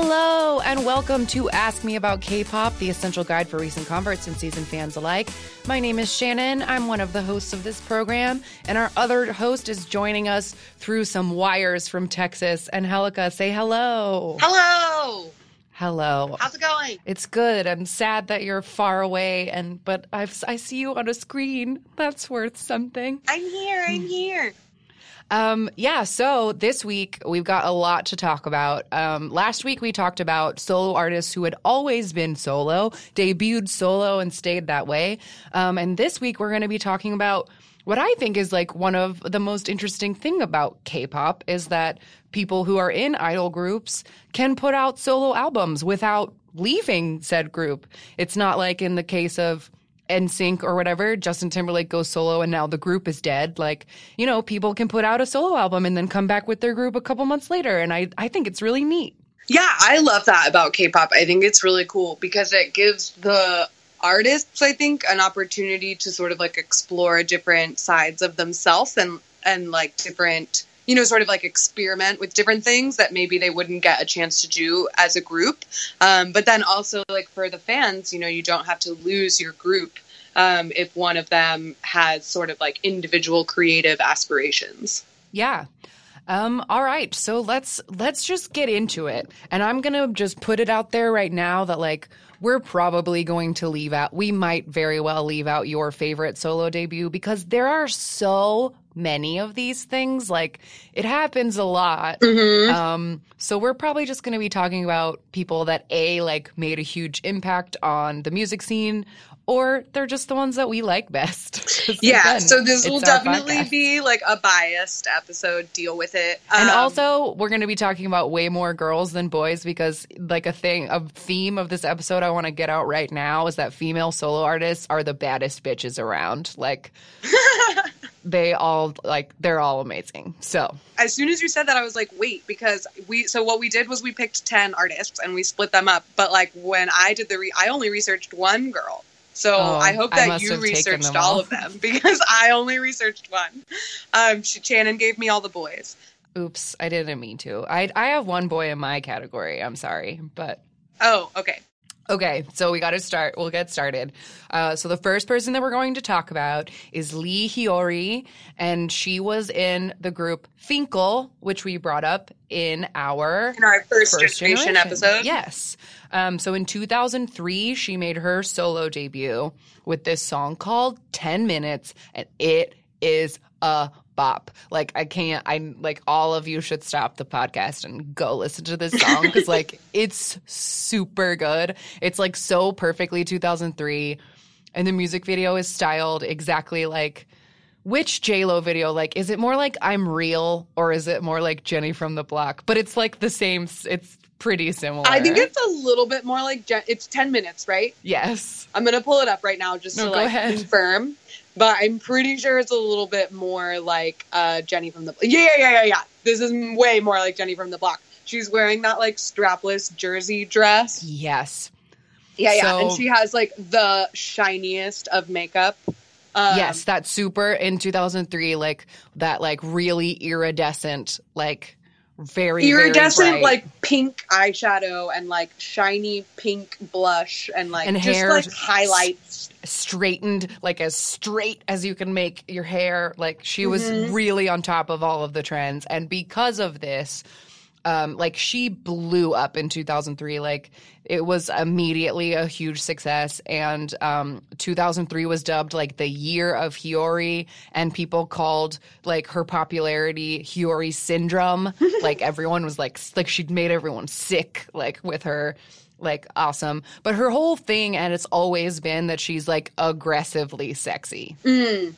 Hello, and welcome to Ask Me About K pop, the essential guide for recent converts and seasoned fans alike. My name is Shannon. I'm one of the hosts of this program, and our other host is joining us through some wires from Texas. And Helica, say hello. Hello. Hello. How's it going? It's good. I'm sad that you're far away, and but I've, I see you on a screen. That's worth something. I'm here. I'm here. Um, yeah, so this week we've got a lot to talk about. Um, last week we talked about solo artists who had always been solo, debuted solo, and stayed that way. Um, and this week we're going to be talking about what I think is like one of the most interesting thing about K-pop is that people who are in idol groups can put out solo albums without leaving said group. It's not like in the case of NSYNC or whatever, Justin Timberlake goes solo and now the group is dead. Like, you know, people can put out a solo album and then come back with their group a couple months later. And I, I think it's really neat. Yeah, I love that about K-pop. I think it's really cool because it gives the artists, I think, an opportunity to sort of like explore different sides of themselves and and like different, you know, sort of like experiment with different things that maybe they wouldn't get a chance to do as a group. Um, but then also like for the fans, you know, you don't have to lose your group um, if one of them has sort of like individual creative aspirations. Yeah. Um, all right, so let's let's just get into it. And I'm gonna just put it out there right now that like we're probably going to leave out we might very well leave out your favorite solo debut because there are so many of these things. Like it happens a lot. Mm-hmm. Um, so we're probably just gonna be talking about people that A like made a huge impact on the music scene or they're just the ones that we like best. Yeah, again, so this will definitely podcast. be like a biased episode. Deal with it. And Um, also, we're going to be talking about way more girls than boys because, like, a thing, a theme of this episode I want to get out right now is that female solo artists are the baddest bitches around. Like, they all, like, they're all amazing. So, as soon as you said that, I was like, wait, because we. So what we did was we picked ten artists and we split them up. But like when I did the, re- I only researched one girl. So Oh, I hope that must you researched all. all. of them because I only researched one. Um, she, Shannon gave me all the boys. oops, I didn't mean to. I, I have one boy in my category. I'm sorry. But Oh, okay. Okay, so we got to start. We'll get started. Uh, so the first person that we're going to talk about is Lee Hyori, and she was in the group Fin.K.L, which we brought up in our In our first, first generation, generation episode. Yes. Um, so in 2003, she made her solo debut with this song called 10 Minutes, and it is a bop. Like, I can't, I like, all of you should stop the podcast and go listen to this song because, like, it's super good. It's like so perfectly 2003. And the music video is styled exactly like which J Lo video? Like, is it more like I'm real or is it more like Jenny from the Block? But it's like the same. It's pretty similar. I think it's a little bit more like Jen- it's ten minutes, right? yes. I'm gonna pull it up right now just No, to like ahead. confirm. But I'm pretty sure it's a little bit more like uh, Jenny from the yeah yeah yeah yeah yeah. This is way more like Jenny from the block. She's wearing that like strapless jersey dress. Yes. Yeah yeah, So- and she has like the shiniest of makeup. Um, yes. That super in 2003, like that, like really iridescent, like very very iridescent bright. like pink eyeshadow and like shiny pink blush and like And just hair like highlights. Straightened, like as straight as you can make your hair. Like she was Mhm. really on top of all of the trends. And because of this, um, like she blew up in 2003. Like it was immediately a huge success. And um, 2003 was dubbed like the year of Hyori, and people called like her popularity Hyori syndrome. like everyone was like, like she'd made everyone sick, like with her like awesome. But her whole thing, and it's always been that she's like aggressively sexy. Mm.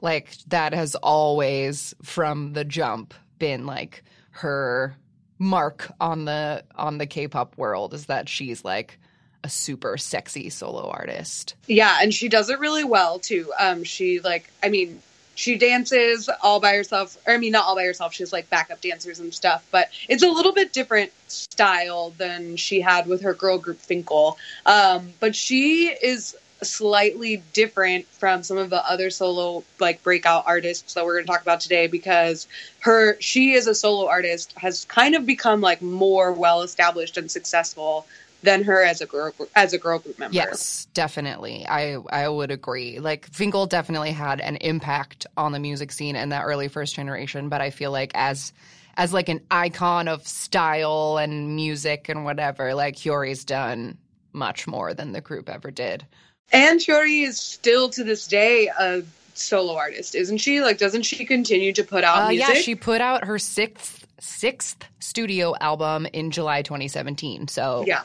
Like that has always from the jump been like her mark on the on the K-pop world is that she's like a super sexy solo artist. Yeah, and she does it really well too. Um, she like, I mean, she dances all by herself. Or I mean, not all by herself. She's like backup dancers and stuff. But it's a little bit different style than she had with her girl group Fin.K.L. Um, but she is slightly different from some of the other solo like breakout artists that we're going to talk about today because her she is a solo artist has kind of become like more well established and successful than her as a girl as a girl group member. Yes, definitely. I I would agree. Like Fin.K.L definitely had an impact on the music scene in that early first generation, but I feel like as as like an icon of style and music and whatever, like Hyori's done much more than the group ever did. And Hyori is still to this day a solo artist, isn't she? Like doesn't she continue to put out Uh, music? yeah, she put out her sixth sixth studio album in July 2017. So Yeah.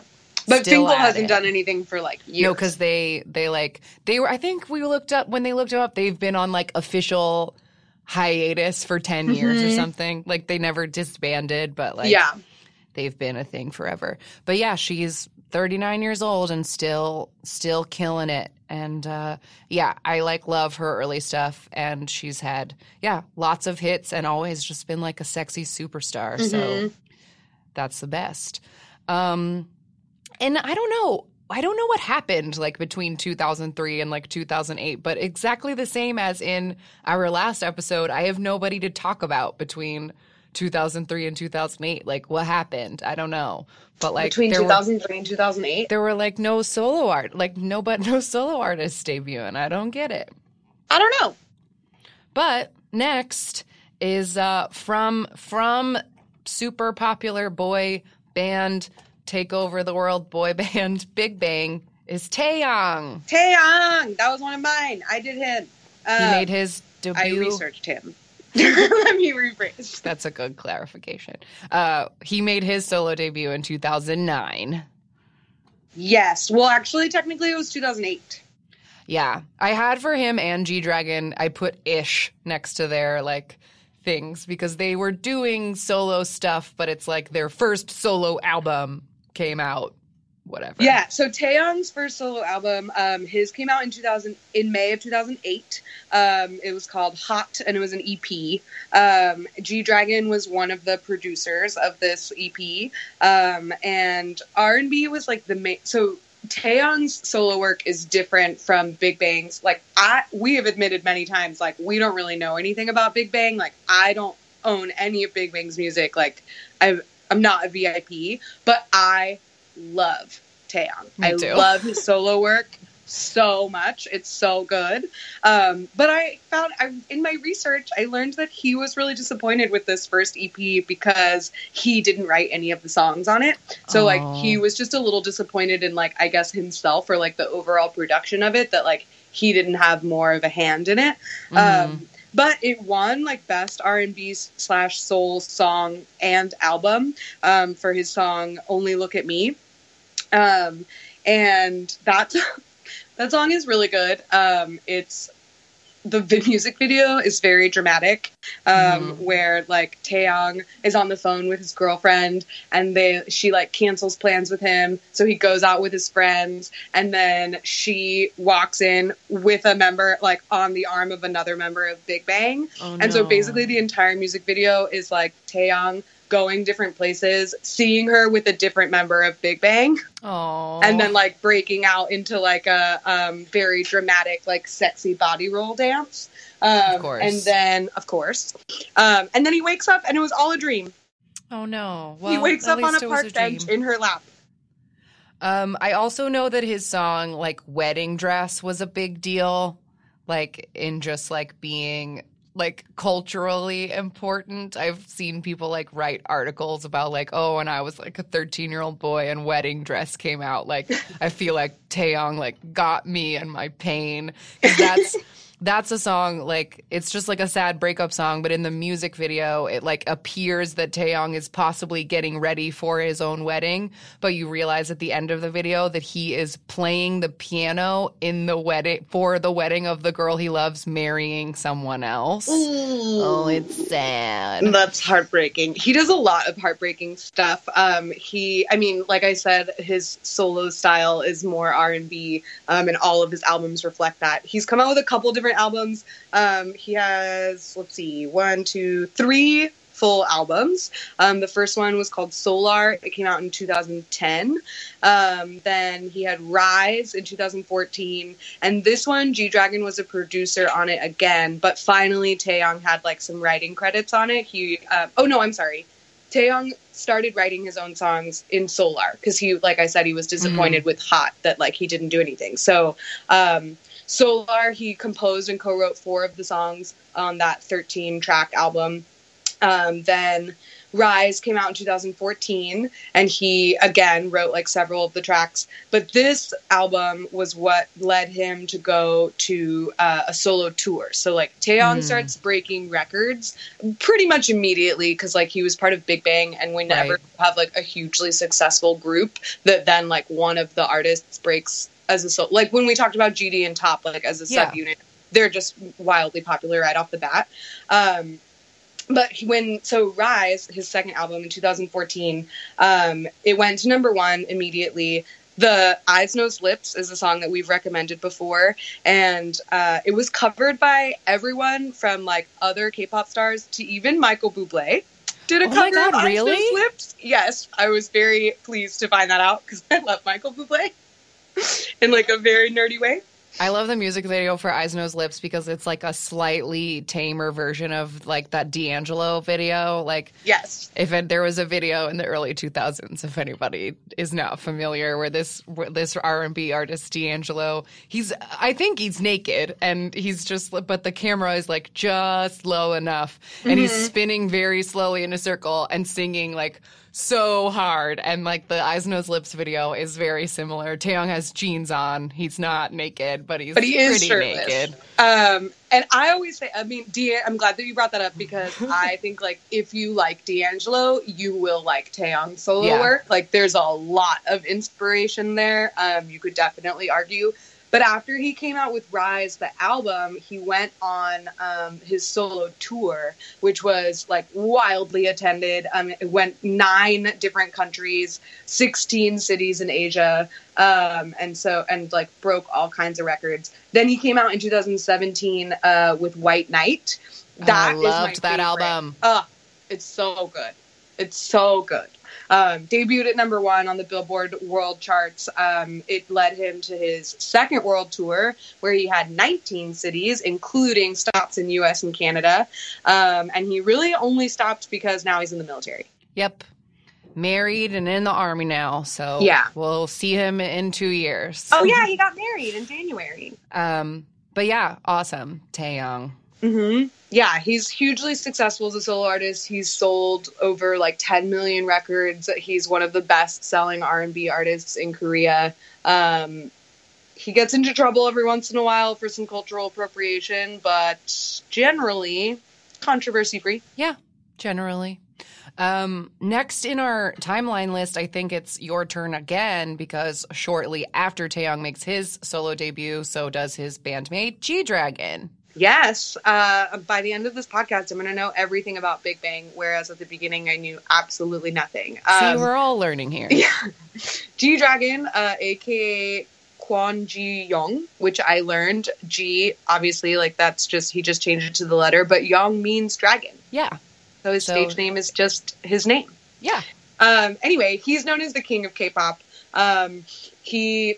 But Still Fin.K.L hasn't it. done anything for like years. No, because they they like they were. I think we looked up when they looked them up. They've been on like official hiatus for 10 years or something. Like they never disbanded, but like yeah. they've been a thing forever. But yeah, she's 39 years old and still still killing it. And uh, yeah, I like love her early stuff, and she's had yeah lots of hits and always just been like a sexy superstar. So that's the best. Um, and I don't know. I don't know what happened like between 2003 and like 2008, but exactly the same as in our last episode, I have nobody to talk about between 2003 and 2008. Like what happened? I don't know. But like Between there were, 2003 and 2008. there were like no solo art, like no but no solo artists debuting. I don't get it. I don't know. But next is uh, from from super popular boy band take over the world boy band Big Bang is Taeyang. Taeyang, that was one of mine. I did him. Uh, He made his debut. I researched him. Let me rephrase. That's a good clarification. Uh, he made his solo debut in 2009. Yes. Well, actually, technically, it was 2008. Yeah, I had for him and G Dragon. I put ish next to their like things because they were doing solo stuff, but it's like their first solo album came out. Whatever. Yeah. So Taeyang's first solo album, um, his came out in 2000 in May of 2008. Um, it was called Hot, and it was an EP. Um, G Dragon was one of the producers of this EP, um, and R and B was like the main. So Taeyang's solo work is different from Big Bang's. Like I, we have admitted many times, like we don't really know anything about Big Bang. Like I don't own any of Big Bang's music. Like I, I'm not a VIP, but I love Taeyang. Me I love his solo work so much. It's so good. Um, but I found I, in my research, I learned that he was really disappointed with this first EP because he didn't write any of the songs on it. So Aw. like he was just a little disappointed in like I guess himself or like the overall production of it that like he didn't have more of a hand in it. Um, but it won like best R and B slash soul song and album um, for his song "Only Look at Me," um, and that that song is really good. Um, it's the music video is very dramatic, um, where like Taeyang is on the phone with his girlfriend, and they she like cancels plans with him, so he goes out with his friends, and then she walks in with a member like on the arm of another member of Big Bang, Oh, and so basically the entire music video is like Taeyang going different places, seeing her with a different member of Big Bang, Oh. and then like breaking out into like a um, very dramatic, like sexy body roll dance. Um, Of course. And then, of course, um, and then he wakes up, and it was all a dream. Oh no. Well, he wakes up on a park bench in her lap. Um, I also know that his song like "Wedding Dress" was a big deal, like in just like being like culturally important. I've seen people like write articles about like, oh, when I was like a 13 year old boy and Wedding Dress came out, like I feel like Taeyang like got me and my pain that's. That's a song like it's just like a sad breakup song, but in the music video, it like appears that Taeyang is possibly getting ready for his own wedding, but you realize at the end of the video that he is playing the piano in the wedding for the wedding of the girl he loves marrying someone else. Oh, it's sad. That's heartbreaking. He does a lot of heartbreaking stuff. Um, he, I mean, like I said, his solo style is more R and B, um, and all of his albums reflect that. He's come out with a couple different albums. Um, he has, let's see, one, two, three full albums. Um, the first one was called Solar. It came out in 2010. Um, then he had Rise in 2014, and this one G Dragon was a producer on it again. But finally, Taeyang had like some writing credits on it. He uh, oh no, I'm sorry. Taeyang started writing his own songs in Solar because he, like I said, he was disappointed mm-hmm. with Hot that like he didn't do anything. So um, Solar, he composed and co-wrote four of the songs on that 13 track album. Um, then Rise came out in 2014, and he again wrote like several of the tracks. But this album was what led him to go to uh, a solo tour. So like Taeyang mm. starts breaking records pretty much immediately because like he was part of Big Bang, and we never right. have like a hugely successful group that then like one of the artists breaks as a solo. Like when we talked about GD and Top, like as a yeah. subunit, they're just wildly popular right off the bat. Um, but when so rise his second album in 2014 um, it went to number one immediately the eyes nose lips is a song that we've recommended before and uh, it was covered by everyone from like other k-pop stars to even michael bublé did a oh cover God, of eyes really? nose lips yes i was very pleased to find that out because i love michael bublé in like a very nerdy way I love the music video for Eyes Nose Lips because it's like a slightly tamer version of like that D'Angelo video. Like, yes, if it, there was a video in the early 2000s, if anybody is not familiar, where this where this R&B artist D'Angelo, he's I think he's naked and he's just, but the camera is like just low enough, and mm-hmm. he's spinning very slowly in a circle and singing like so hard. And like the eyes, nose, lips video is very similar. Taeyang has jeans on. He's not naked, but he's but he is shirtless. naked. Um, and I always say, I mean, i I'm glad that you brought that up because I think like if you like D'Angelo, you will like Taeyang solo yeah. work. Like there's a lot of inspiration there. Um, you could definitely argue but after he came out with Rise, the album, he went on um, his solo tour, which was like wildly attended. Um, it went nine different countries, 16 cities in Asia. Um, and so, and like broke all kinds of records. Then he came out in 2017 uh, with White Night. That I loved that album. Uh, it's so good. It's so good. Um, debuted at number one on the Billboard World Charts. Um, it led him to his second world tour, where he had 19 cities, including stops in U.S. and Canada. Um, and he really only stopped because now he's in the military. Yep. Married and in the army now, so yeah, we'll see him in two years. Oh yeah, he got married in January. Um, but yeah, awesome, Taeyang. Mm-hmm. Yeah, he's hugely successful as a solo artist. He's sold over like 10 million records. He's one of the best-selling R&B artists in Korea. Um, he gets into trouble every once in a while for some cultural appropriation, but generally controversy free. Yeah, generally. Um, next in our timeline list, I think it's your turn again because shortly after Taeyang makes his solo debut, so does his bandmate G Dragon. Yes. Uh, by the end of this podcast, I'm going to know everything about Big Bang, whereas at the beginning I knew absolutely nothing. Um, See, we're all learning here. Yeah. G Dragon, uh, aka Kwon Ji Yong, which I learned G, obviously, like that's just, he just changed it to the letter, but Young means dragon. Yeah. So his so, stage name is just his name. Yeah. Um, anyway, he's known as the king of K pop. Um, he,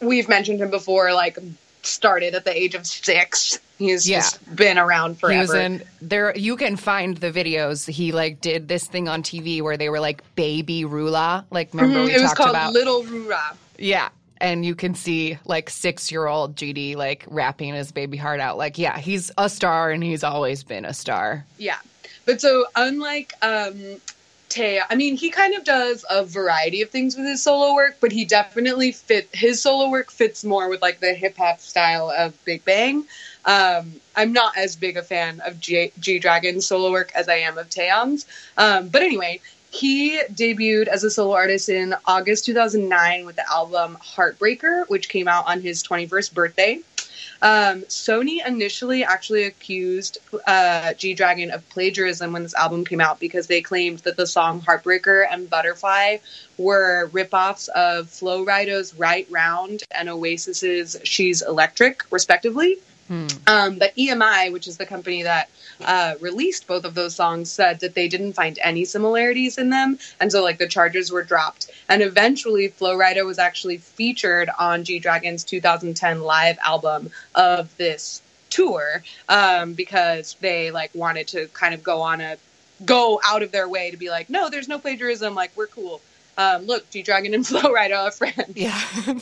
we've mentioned him before, like started at the age of six. He's yeah. just been around forever. He was in there. You can find the videos. He like did this thing on TV where they were like baby Rula. Like remember mm-hmm. we it was talked called about Little Rula. Yeah, and you can see like six year old GD like rapping his baby heart out. Like yeah, he's a star and he's always been a star. Yeah, but so unlike um Tay, I mean, he kind of does a variety of things with his solo work, but he definitely fit his solo work fits more with like the hip hop style of Big Bang. Um, I'm not as big a fan of G, G Dragon's solo work as I am of Taeyang's. Um, but anyway, he debuted as a solo artist in August 2009 with the album Heartbreaker, which came out on his 21st birthday. Um, Sony initially actually accused uh, G Dragon of plagiarism when this album came out because they claimed that the song Heartbreaker and Butterfly were ripoffs of Flo Rida's Right Round and Oasis's She's Electric, respectively. Hmm. Um, but EMI, which is the company that uh, released both of those songs, said that they didn't find any similarities in them, and so like the charges were dropped. And eventually, Flo Rida was actually featured on G Dragon's 2010 live album of this tour um, because they like wanted to kind of go on a go out of their way to be like, no, there's no plagiarism. Like we're cool. Um, look, G Dragon and Flo Rida are friends. Yeah.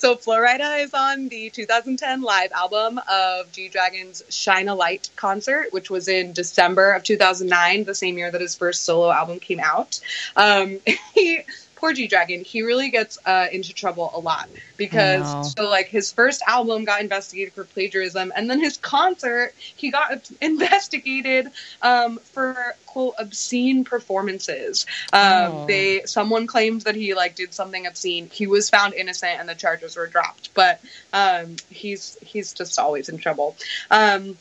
So Flo Rida is on the 2010 live album of G Dragon's Shine a Light concert, which was in December of 2009, the same year that his first solo album came out. Um, he poor G Dragon, he really gets uh, into trouble a lot because so like his first album got investigated for plagiarism, and then his concert he got investigated um, for quote obscene performances. Um, oh. They someone claimed that he like did something obscene. He was found innocent, and the charges were dropped. But um, he's he's just always in trouble. Um,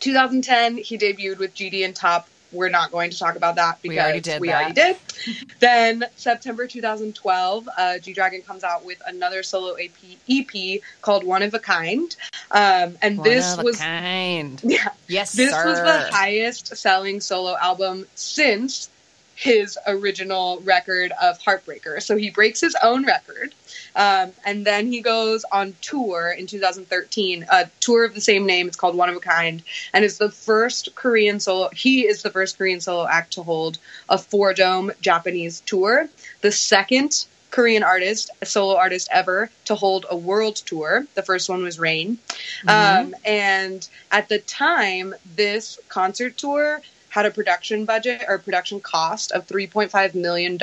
2010, he debuted with GD and Top we're not going to talk about that because we already did. We already did. then September 2012, uh, G Dragon comes out with another solo EP, EP called One of a Kind, um, and One this was kind. Yeah, yes, this sir. was the highest selling solo album since his original record of Heartbreaker. So he breaks his own record. Um, and then he goes on tour in 2013, a tour of the same name. It's called One of a Kind, and is the first Korean solo. He is the first Korean solo act to hold a four dome Japanese tour. The second Korean artist, a solo artist ever, to hold a world tour. The first one was Rain. Mm-hmm. Um, and at the time, this concert tour had a production budget or production cost of $3.5 million,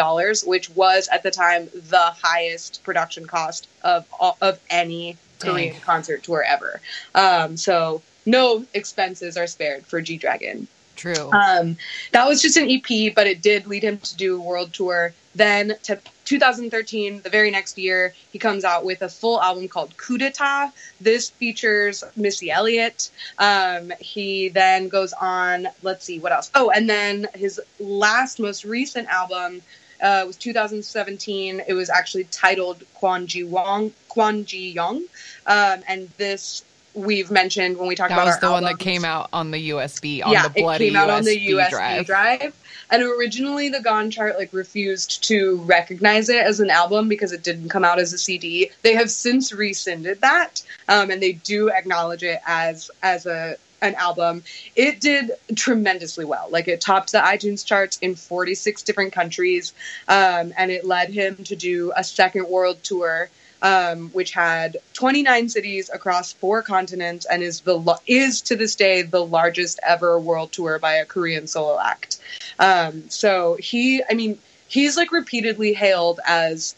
which was at the time the highest production cost of, of any Korean Dang. concert tour ever. Um, so no expenses are spared for G Dragon. True. Um, that was just an EP, but it did lead him to do a world tour. Then to 2013, the very next year, he comes out with a full album called Coup d'etat. This features Missy Elliott. Um, he then goes on, let's see, what else? Oh, and then his last, most recent album uh, was 2017. It was actually titled Kwon Ji Wong, Kwon Ji Yong. Um, and this we've mentioned when we talked that about was the albums. one that came out on the USB on yeah, the bloody it came out USB on the USB drive. drive. And originally, the Gaon chart like refused to recognize it as an album because it didn't come out as a CD. They have since rescinded that, um, and they do acknowledge it as as a an album. It did tremendously well. Like it topped the iTunes charts in 46 different countries, um, and it led him to do a second world tour um, which had 29 cities across four continents and is the is to this day the largest ever world tour by a Korean solo act. Um, so he, I mean, he's like repeatedly hailed as.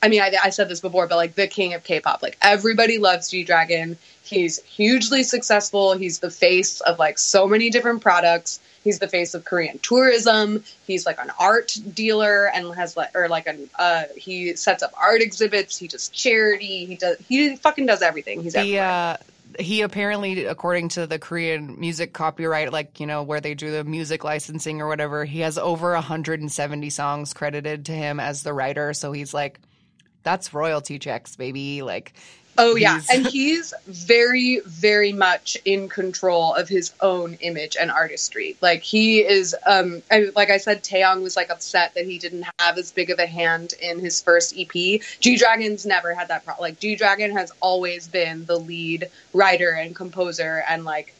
I mean, I, I said this before, but like the king of K-pop. Like everybody loves G Dragon. He's hugely successful. He's the face of like so many different products. He's the face of Korean tourism. He's like an art dealer and has like or like an uh he sets up art exhibits. He does charity. He does he fucking does everything. He's the, uh, he apparently, according to the Korean music copyright, like you know where they do the music licensing or whatever, he has over 170 songs credited to him as the writer. So he's like, that's royalty checks, baby. Like Oh yeah, and he's very, very much in control of his own image and artistry. Like he is, um, I, like I said, Taeyang was like upset that he didn't have as big of a hand in his first EP. G Dragon's never had that problem. Like G Dragon has always been the lead writer and composer and like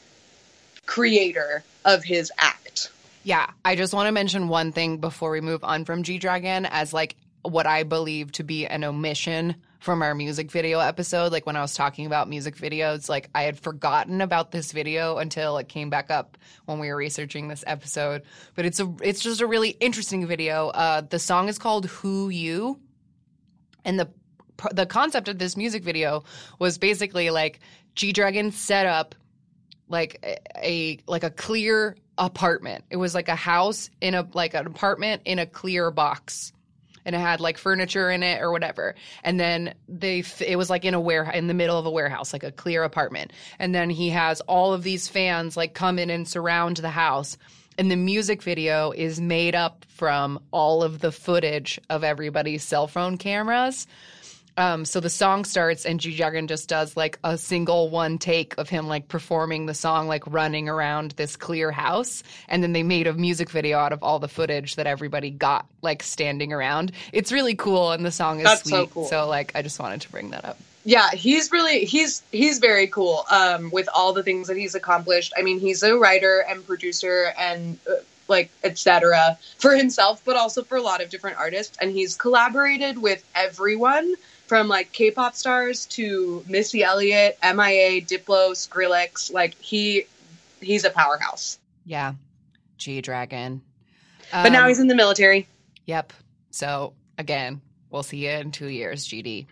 creator of his act. Yeah, I just want to mention one thing before we move on from G Dragon as like what I believe to be an omission from our music video episode. Like when I was talking about music videos, like I had forgotten about this video until it came back up when we were researching this episode. But it's a it's just a really interesting video. Uh, the song is called "Who You," and the the concept of this music video was basically like G Dragon set up like a, a like a clear apartment. It was like a house in a like an apartment in a clear box and it had like furniture in it or whatever. And then they, it was like in a warehouse, in the middle of a warehouse, like a clear apartment. And then he has all of these fans like come in and surround the house. And the music video is made up from all of the footage of everybody's cell phone cameras. Um, so the song starts and G Dragon just does like a single one take of him like performing the song, like running around this clear house. And then they made a music video out of all the footage that everybody got like standing around. It's really cool and the song is That's sweet. so cool. so like I just wanted to bring that up. Yeah, he's really he's he's very cool um, with all the things that he's accomplished. I mean, he's a writer and producer and uh, like etc. for himself, but also for a lot of different artists. And he's collaborated with everyone from like K-pop stars to Missy Elliott, MIA, Diplo, Skrillex. Like he he's a powerhouse. Yeah. G Dragon. But now Um, he's in the military. Yep. So again, we'll see you in two years, GD.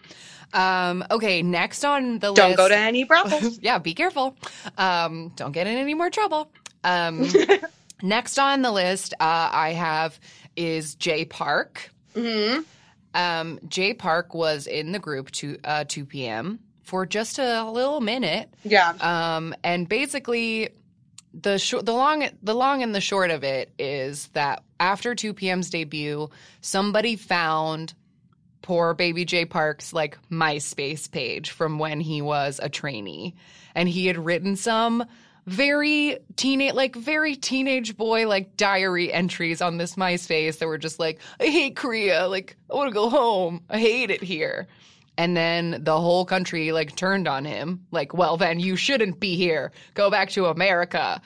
Um, okay, next on the list. Don't go to any brothels. yeah, be careful. Um, don't get in any more trouble. Um, next on the list, uh, I have is Jay Park. hmm Um, Jay Park was in the group to uh, 2PM for just a little minute. Yeah. Um, and basically, the short, the long, the long and the short of it is that after 2PM's debut, somebody found poor baby Jay Park's like MySpace page from when he was a trainee, and he had written some very teenage, like very teenage boy like diary entries on this MySpace that were just like, I hate Korea, like I want to go home, I hate it here. And then the whole country like turned on him, like, well, then you shouldn't be here. Go back to America.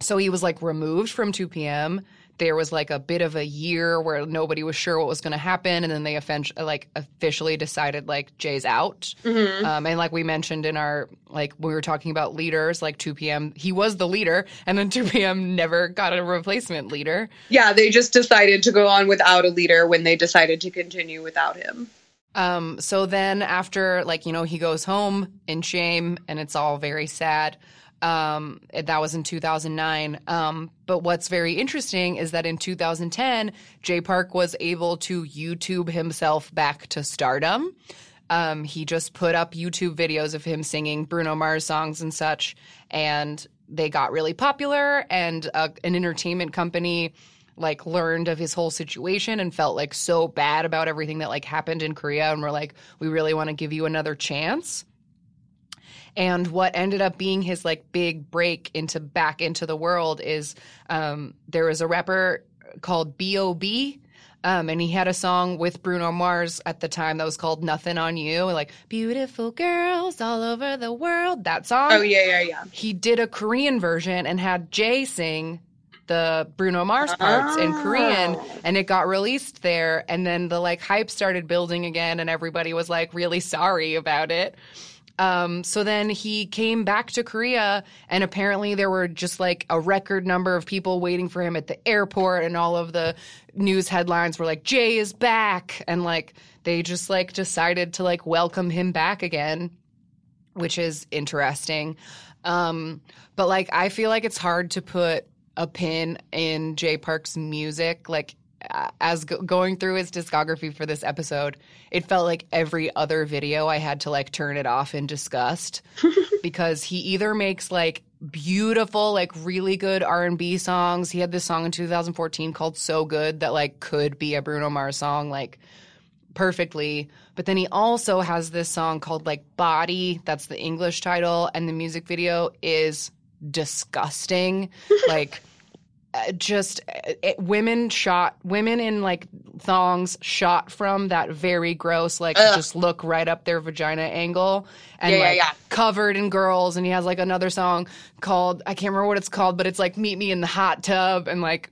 So he was like removed from 2PM There was like a bit of a year where nobody was sure what was going to happen, and then they like officially decided like Jay's out. Um, and like we mentioned in our like we were talking about leaders, like 2PM He was the leader, and then 2 p.m. never got a replacement leader. Yeah, they just decided to go on without a leader when they decided to continue without him. Um, so then after like, you know, he goes home in shame and it's all very sad. Um, that was in 2009. Um, but what's very interesting is that in 2010, Jay Park was able to YouTube himself back to stardom. Um, he just put up YouTube videos of him singing Bruno Mars songs and such, and they got really popular. And uh, an entertainment company like learned of his whole situation and felt like so bad about everything that like happened in Korea, and we're like, we really want to give you another chance. And what ended up being his like big break into back into the world is um, there was a rapper called B.O.B. Um, and he had a song with Bruno Mars at the time that was called "Nothing on You," like "Beautiful girls all over the world." That song. Oh yeah, yeah, yeah. He did a Korean version and had Jay sing the Bruno Mars parts in Korean, Oh. and it got released there. And then the like hype started building again, and everybody was like really sorry about it. Um, so then he came back to Korea, and apparently there were just like a record number of people waiting for him at the airport, and all of the news headlines were like Jay is back, and like they just like decided to like welcome him back again, which is interesting. Um, but like I feel like it's hard to put a pin in Jay Park's music, like as go- going through his discography for this episode, it felt like every other video I had to like turn it off in disgust because he either makes like beautiful like really good R&B songs. He had this song in 2014 called So Good that like could be a Bruno Mars song like perfectly. But then he also has this song called like Body, that's the English title and the music video is disgusting. like just uh, it, women shot women in like thongs shot from that very gross like Ugh. just look right up their vagina angle and Yeah, yeah, like yeah. covered in girls and he has like another song called I can't remember what it's called but it's like meet me in the hot tub and like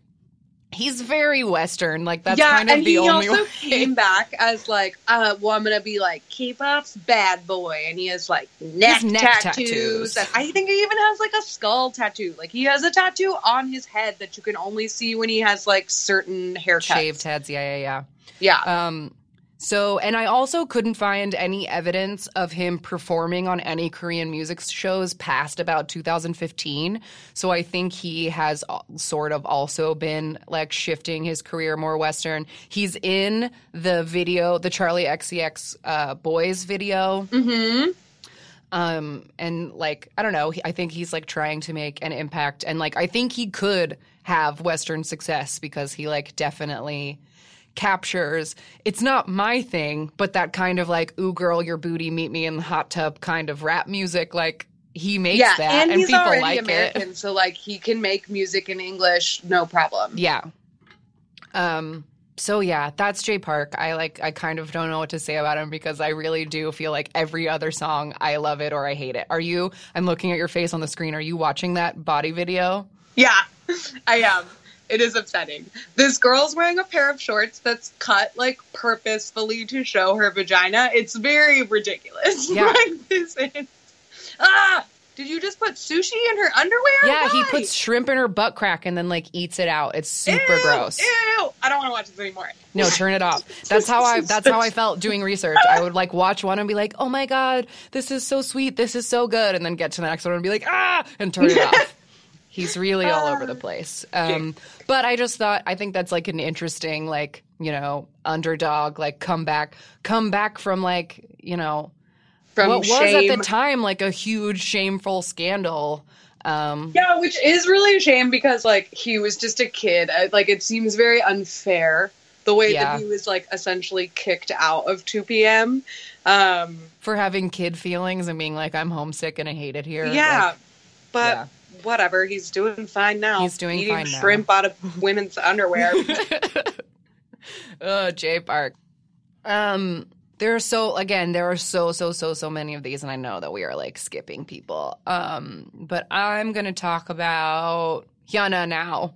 he's very western like that's yeah, kind of and the he only also way. came back as like, uh, well, I'm gonna be like K-pop's bad boy, and he has like neck, neck tattoos, tattoos. and I think he even has like a skull tattoo. Like he has a tattoo on his head that you can only see when he has like certain haircuts. shaved heads yeah yeah yeah Yeah, Um, so, and I also couldn't find any evidence of him performing on any Korean music shows past about 2015. So I think he has sort of also been like shifting his career more Western. He's in the video, the Charli XCX uh, Boys video. mm-hmm. Um, and like, I don't know, I think he's like trying to make an impact. And like, I think he could have Western success because he like definitely captures it's not my thing, but that kind of like ooh girl your booty meet me in the hot tub kind of rap music like he makes yeah, that and, and, he's people already like American, it. so like he can make music in English, no problem. Yeah. Um so yeah, that's Jay Park. I like I kind of don't know what to say about him because I really do feel like every other song I love it or I hate it. Are you I'm looking at your face on the screen. Are you watching that body video? Yeah, I am. It is upsetting. This girl's wearing a pair of shorts that's cut like purposefully to show her vagina. It's very ridiculous. Yeah. like this is. Ah! Did you just put sushi in her underwear? Yeah, he puts shrimp in her butt crack and then like eats it out. It's super Ew, gross. Ew! I don't want to watch this anymore. No, turn it off. That's how I that's how I felt doing research. I would like watch one and be like, "Oh my god, this is so sweet. This is so good." And then get to the next one and be like, "Ah!" and turn it off. He's really all over the place. Um, but I just thought I think that's like an interesting like, you know, underdog like comeback come back from like, you know, From what was at the time like a huge shameful scandal. Um, Yeah, which is really a shame because like he was just a kid. Like it seems very unfair the way Yeah. that he was like essentially kicked out of 2PM Um, for having kid feelings and being like I'm homesick and I hate it here. yeah, Like, but yeah. Whatever. He's doing fine now. He's doing Eating fine now. shrimp out of women's underwear. oh, Jay Park. Um, there are so again, there are so so so so many of these, and I know that we are like skipping people. Um, but I'm gonna talk about Hyuna now.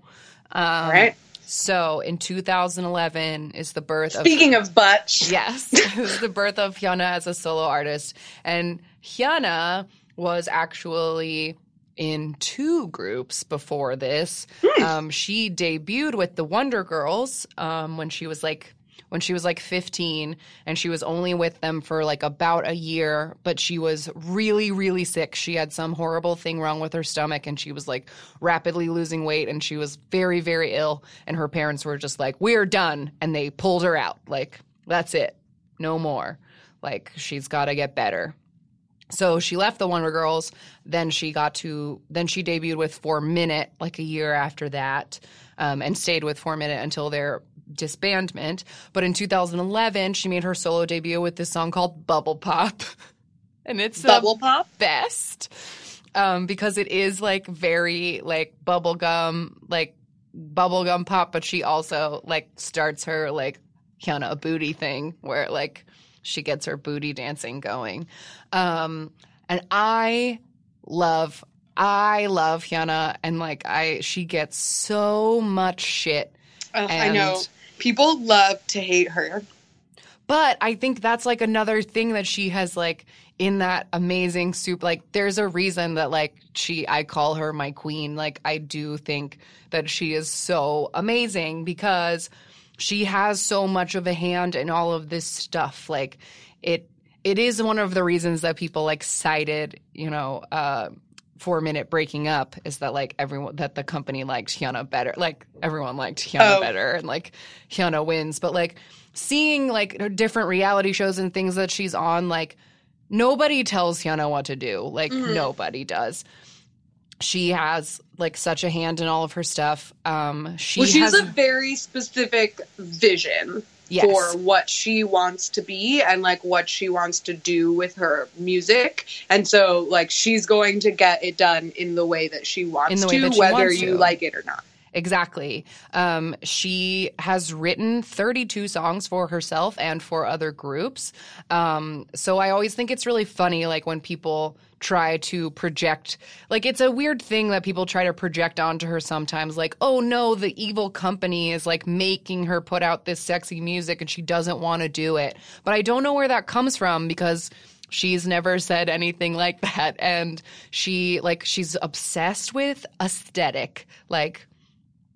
Um, All right. So in 2011 is the birth of Speaking of Butch. Yes, it was the birth of Hyuna as a solo artist, and Hyuna was actually in two groups before this. Um, she debuted with the Wonder Girls um, when she was like when she was like 15 and she was only with them for like about a year but she was really really sick. She had some horrible thing wrong with her stomach and she was like rapidly losing weight and she was very very ill and her parents were just like we're done and they pulled her out. Like that's it. No more. Like she's got to get better so she left the Wonder Girls. Then she got to then she debuted with Four Minute like a year after that, um, and stayed with Four Minute until their disbandment. But in 2011, she made her solo debut with this song called Bubble Pop, and it's the bubble pop. best um, because it is like very like bubblegum like bubblegum pop, but she also like starts her like Hyuna a booty thing where like she gets her booty dancing going. Um, and I love I love Hyuna and like I she gets so much shit. Ugh, I know people love to hate her. But I think that's like another thing that she has like in that amazing soup. Like there's a reason that like she I call her my queen. Like I do think that she is so amazing because she has so much of a hand in all of this stuff. Like it it is one of the reasons that people like cited, you know, uh four minute breaking up is that like everyone that the company liked Hyuna better. Like everyone liked Hyuna Oh. better and like Hyuna wins. But like seeing like different reality shows and things that she's on, like nobody tells Hyuna what to do. Like Mhm. nobody does. She has like such a hand in all of her stuff. Um she well, she has has a very specific vision yes. for what she wants to be and like what she wants to do with her music. And so like she's going to get it done in the way that she wants In the way to, she whether wants you to. like it or not. Exactly. Um, she has written 32 songs for herself and for other groups. Um, so I always think it's really funny, like when people try to project, like it's a weird thing that people try to project onto her sometimes, like, oh no, the evil company is like making her put out this sexy music and she doesn't want to do it. But I don't know where that comes from because she's never said anything like that and she like she's obsessed with aesthetic like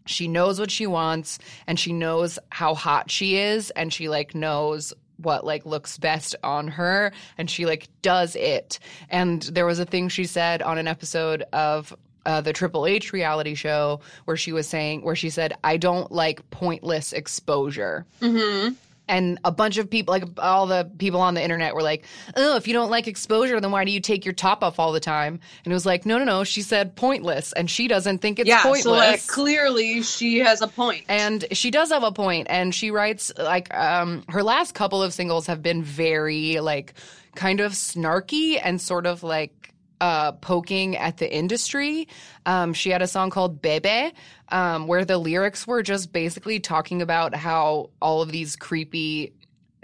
she knows what she wants and she knows how hot she is and she like knows what like looks best on her and she like does it and there was a thing she said on an episode of uh, the Triple H reality show where she was saying where she said I don't like pointless exposure Mm-hmm. And a bunch of people, like all the people on the internet, were like, "Oh, if you don't like exposure, then why do you take your top off all the time?" And it was like, "No, no, no." She said pointless, and she doesn't think it's yeah, pointless. so like clearly she has a and she does have a point, and she writes like um, her last couple of singles have been very like kind of snarky and sort of like uh, poking at the industry. Um, she had a song called Bebe, um, where the lyrics were just basically talking about how all of these creepy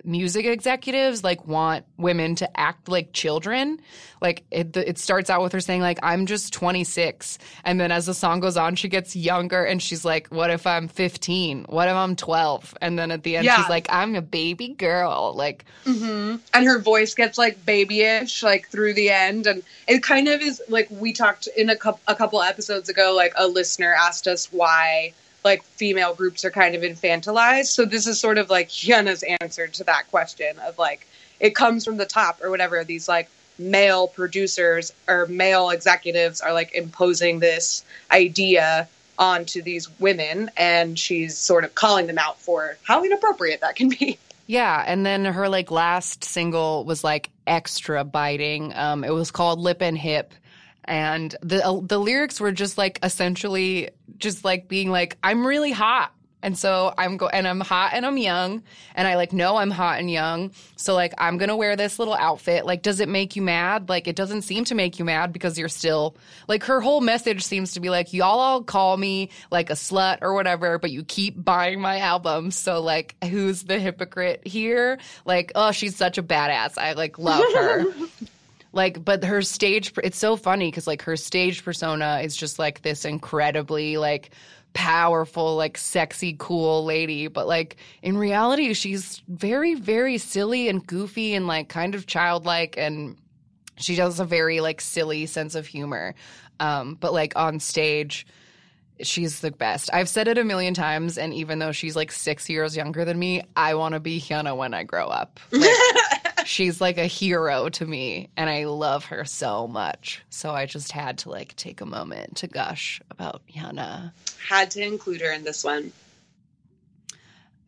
music executives like want women to act like children. Like it, it starts out with her saying like I'm just 26, and then as the song goes on, she gets younger and she's like, "What if I'm 15? What if I'm 12?" And then at the end, Yeah. she's like, "I'm a baby girl." Like hmm And her voice gets like babyish, like through the end, and it kind of is like we talked in a couple a couple episodes ago. Like a listener asked us why like female groups are kind of infantilized. So this is sort of like Hyuna's answer to that question of like it comes from the top or whatever. These like male producers or male executives are like imposing this idea onto these women, and she's sort of calling them out for how inappropriate that can be. Yeah, and then her like last single was like extra biting. Um, it was called Lip and Hip, and the the lyrics were just like essentially just like being like I'm really hot, and so I'm go and I'm hot and I'm young, and I like know I'm hot and young, so like I'm gonna wear this little outfit. Like, does it make you mad? Like, it doesn't seem to make you mad because you're still like her whole message seems to be like y'all all call me like a slut or whatever, but you keep buying my albums. So like, who's the hypocrite here? Like, oh, she's such a badass. I like love her. like but her stage it's so funny because like her stage persona is just like this incredibly like powerful like sexy cool lady. But like in reality she's very very silly and goofy and like kind of childlike and she has a very like silly sense of humor. Um but like on stage she's the best. I've said it a million times and even though she's like six years younger than me i want to be hyuna when i grow up. Like, she's like a hero to me and I love her so much. So I just had to like take a moment to gush about Hyuna. Had to include her in this one.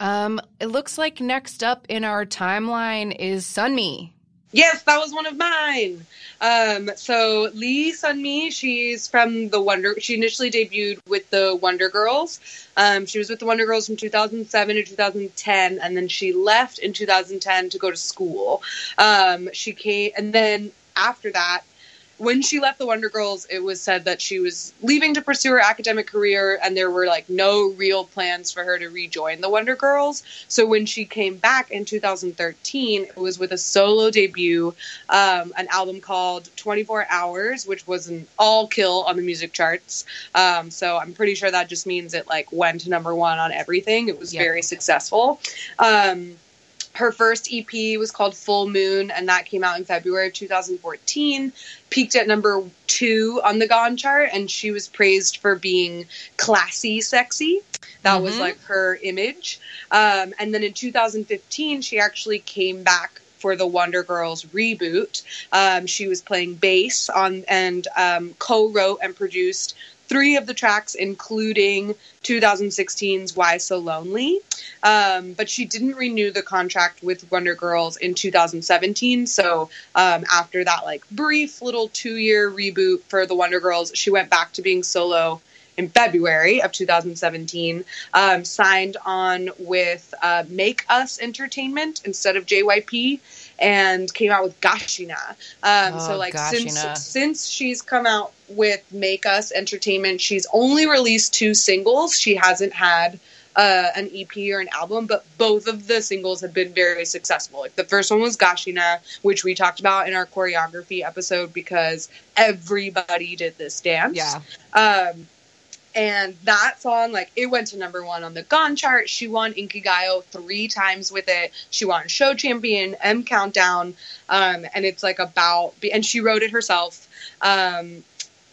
Um it looks like next up in our timeline is Sunmi. Yes, that was one of mine. Um, so Lee Sunmi, she's from the Wonder. She initially debuted with the Wonder Girls. Um, she was with the Wonder Girls from 2007 to 2010, and then she left in 2010 to go to school. Um, she came, and then after that, when she left the Wonder Girls, it was said that she was leaving to pursue her academic career, and there were like no real plans for her to rejoin the Wonder Girls. So when she came back in 2013, it was with a solo debut, um, an album called 24 Hours, which was an all kill on the music charts. Um, so I'm pretty sure that just means it like went to number one on everything. It was Yep. very successful. Um, her first EP was called Full Moon, and that came out in February of 2014. Peaked at number two on the Gaon chart, and she was praised for being classy, sexy. That was Mhm. like her image. Um, and then in 2015, she actually came back for the Wonder Girls reboot. Um, she was playing bass on and um, co-wrote and produced three of the tracks, including 2016's "Why So Lonely." Um, but she didn't renew the contract with Wonder Girls in 2017. So um, after that, like brief little two-year reboot for the Wonder Girls, she went back to being solo in February of 2017. Um, signed on with uh, Make Us Entertainment instead of JYP. And came out with Gashina. Um, Oh, so like Gashina. since since she's come out with Make Us Entertainment, she's only released two singles. She hasn't had uh, an EP or an album, but both of the singles have been very successful. Like the first one was Gashina, which we talked about in our choreography episode because everybody did this dance. Yeah. Um, and that song, like, it went to number one on the Gaon chart. She won Inkigayo three times with it. She won Show Champion, M Countdown, um, and it's like about, and she wrote it herself. Um,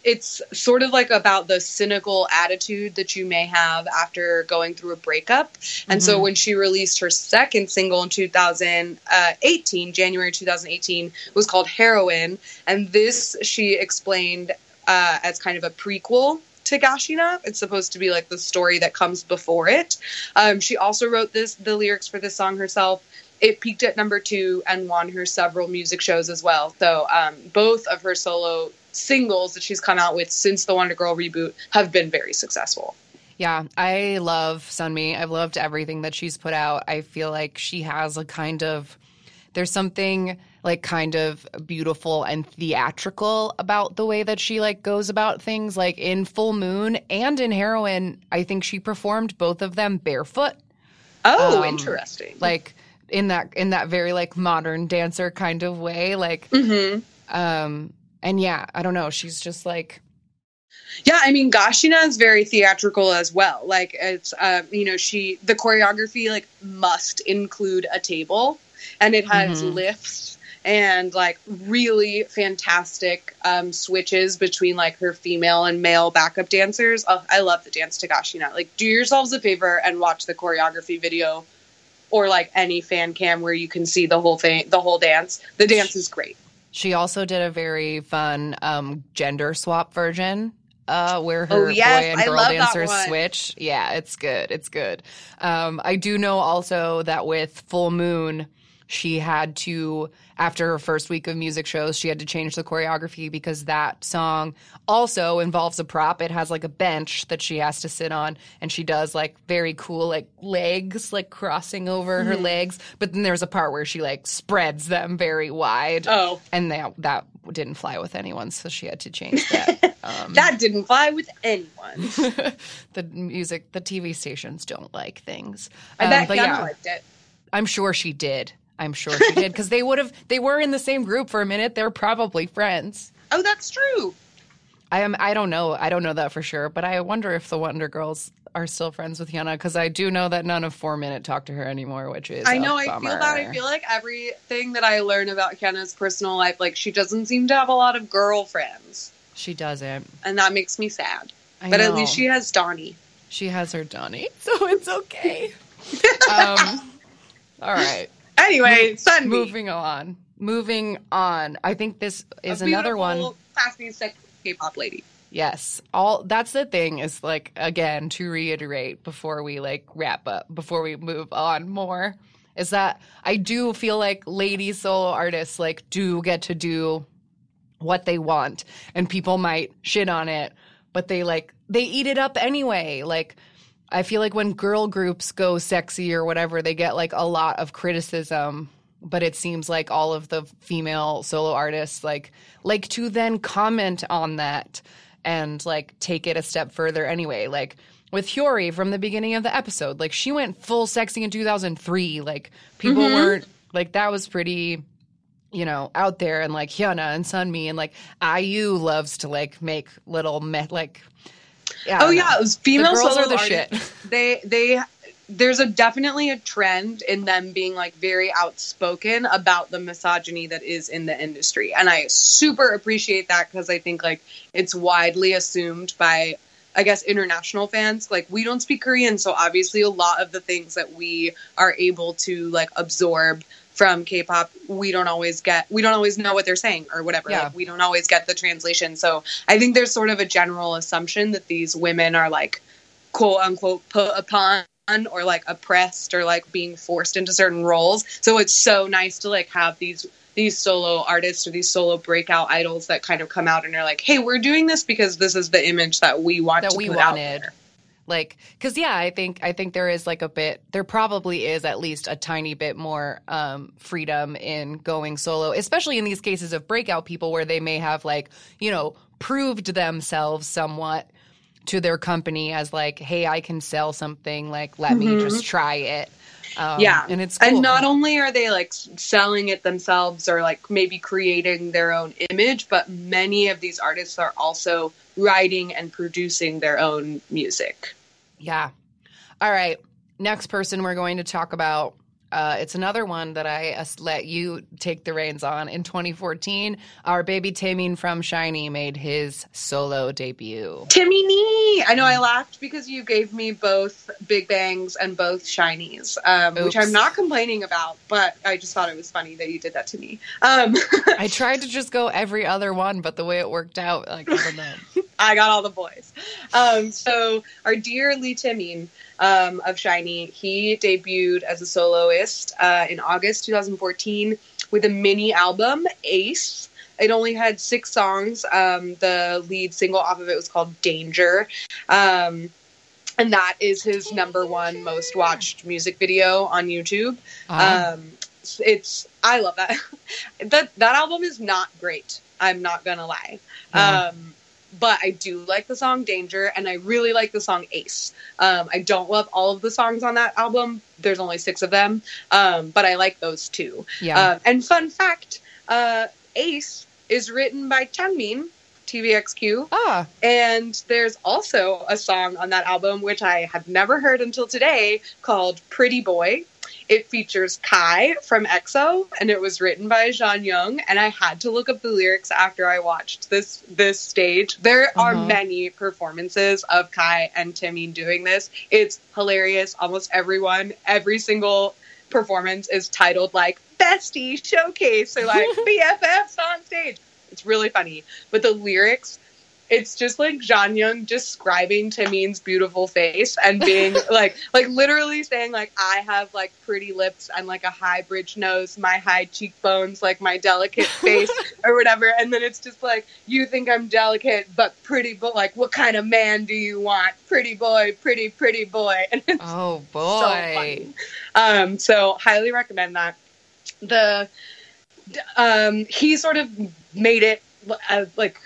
it's sort of like about the cynical attitude that you may have after going through a breakup. And so Mhm. when she released her second single in 2018, January 2018, was called Heroine. And this she explained uh, as kind of a prequel to Gashina. It's supposed to be like the story that comes before it. Um, she also wrote this the lyrics for this song herself. It peaked at number two and won her several music shows as well. So um, both of her solo singles that she's come out with since the Wonder Girl reboot have been very successful. Yeah, I love Sunmi. I've loved everything that she's put out. I feel like she has a kind of there's something like kind of beautiful and theatrical about the way that she like goes about things like in Full Moon and in Heroine I think she performed both of them barefoot. Oh, um, interesting. Like in that in that very like modern dancer kind of way like mm-hmm. um and yeah, I don't know, she's just like yeah, I mean, Gashina is very theatrical as well. Like it's, um, you know, she the choreography like must include a table, and it has mm-hmm. lifts and like really fantastic um, switches between like her female and male backup dancers. Oh, I love the dance to Gashina. Like, do yourselves a favor and watch the choreography video, or like any fan cam where you can see the whole thing, the whole dance. The dance is great. She also did a very fun um, gender swap version uh, where her oh, yes, boy and girl dancers switch. Yeah, it's good. It's good. Um, I do know also that with Full Moon, she had to after her first week of music shows she had to change the choreography because that song also involves a prop. It has like a bench that she has to sit on and she does like very cool like legs like crossing over mm-hmm. her legs. But then there's a part where she like spreads them very wide. Oh. And that that didn't fly with anyone so she had to change that um, that didn't fly with anyone. The music the tv stations don't like things. I um, bet yeah, liked it. I'm sure she did I'm sure she did because they would have. They were in the same group for a minute. They're probably friends. Oh, that's true. I am. I don't know. I don't know that for sure. But I wonder if the Wonder Girls are still friends with Hyuna because I do know that none of Four Minute talk to her anymore, which is I know. I feel that. I feel like everything that I learn about Hyuna's personal life, like she doesn't seem to have a lot of girlfriends. She doesn't, and that makes me sad. I but know. at least she has Donnie. She has her Donnie, so it's okay. um, all right. Anyway. Moving on. Moving on. I think this is another one. Classy, K-pop lady. Yes. All that's the thing is like again to reiterate before we like wrap up before we move on more is that I do feel like lady solo artists like do get to do what they want and people might shit on it but they like they eat it up anyway. Like I feel like when girl groups go sexy or whatever, they get like a lot of criticism. But it seems like all of the female solo artists like like to then comment on that and like take it a step further anyway. Like with Hyori from the beginning of the episode, like she went full sexy in 2003. Like people mm-hmm. weren't like that was pretty you know, out there and like Hyuna and Sunmi and like IU loves to like make little me- like yeah, oh yeah, it was female the girls are the shit. They they there's a definitely a trend in them being like very outspoken about the misogyny that is in the industry. And i super appreciate that because i think like it's widely assumed by i guess international fans. Like we don't speak korean so obviously a lot of the things that we are able to like absorb from K-pop, we don't always get, we don't always know what they're saying or whatever. Yeah. Like, we don't always get the translation. So I think there's sort of a general assumption that these women are like, quote unquote, put upon or like oppressed or like being forced into certain roles. So it's so nice to like have these these solo artists or these solo breakout idols that kind of come out and are like, "Hey, we're doing this because this is the image that we want that to we put wanted." Out there like because yeah i think i think there is like a bit there probably is at least a tiny bit more um, freedom in going solo especially in these cases of breakout people where they may have like you know proved themselves somewhat to their company as like hey i can sell something like let mm-hmm. me just try it um, yeah, and it's cool. and not only are they like selling it themselves or like maybe creating their own image, but many of these artists are also writing and producing their own music. Yeah. All right. Next person we're going to talk about. Uh, it's another one that I uh, let you take the reins on. In 2014, our baby Taemin from SHINee made his solo debut. Timmy. I know I laughed because you gave me both Big Bangs and both Shinies, um, which I'm not complaining about, but I just thought it was funny that you did that to me. Um, I tried to just go every other one, but the way it worked out, like I. I got all the boys. Um, so our dear Lee Taemin um, of SHINee, he debuted as a uh, in August 2014 with a mini album, Ace. It only had six songs. Um, the lead single off of it was called Danger. Um, and that is his number one most watched music video on YouTube. Uh, Um, it's I love that. that that album is not great. I'm not gonna lie. Um, but I do like the song Danger, and I really like the song Ace. Um, I don't love all of the songs on that album. There's only six of them, um, but I like those two. yeah. Um, and fun fact: uh, Ace is written by Changmin, TVXQ. ah, And there's also a song on that album which I had never heard until today called Pretty Boy. It features Kai from EXO and it was written by Jonghyun and I had to look up the lyrics after I watched this this stage. There are Mhm. many performances of Kai and Timmy doing this. It's hilarious. Almost everyone, every single performance is titled like Bestie Showcase or like BFFs on stage. It's really funny. But the lyrics it's just like Jonghyun describing Taemin's beautiful face and being like, like literally saying like, I have like pretty lips and like a high bridge nose, my high cheekbones, like my delicate face or whatever. And then it's just like, you think I'm delicate, but pretty, but like, what kind of man do you want? Pretty boy, pretty, pretty boy. And it's oh boy. funny. Um, so highly recommend that. The um, he sort of made it uh, like.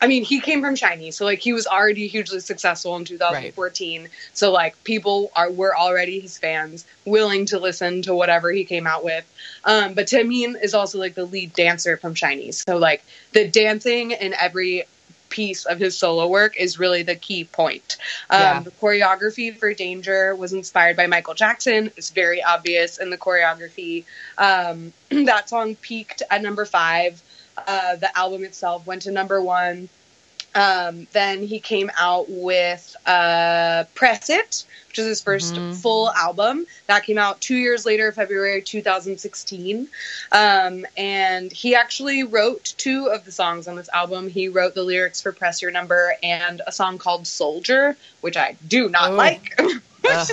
I mean, he came from SHINee, so like he was already hugely successful in 2014. So like people are were already his fans, willing to listen to whatever he came out with. Um, but Taemin is also like the lead dancer from SHINee, so like the dancing in every piece of his solo work is really the key point. Um, Yeah. The choreography for Danger was inspired by Michael Jackson. It's very obvious in the choreography. Um, that song peaked at number five. Uh, the album itself went to number one. Um, then he came out with uh, Press It, which is his 1st Mhm. full album. That came out two years later, February 2016. Um, and he actually wrote two of the songs on this album. He wrote the lyrics for Press Your Number and a song called Soldier, which I do not Oh. like. Ugh.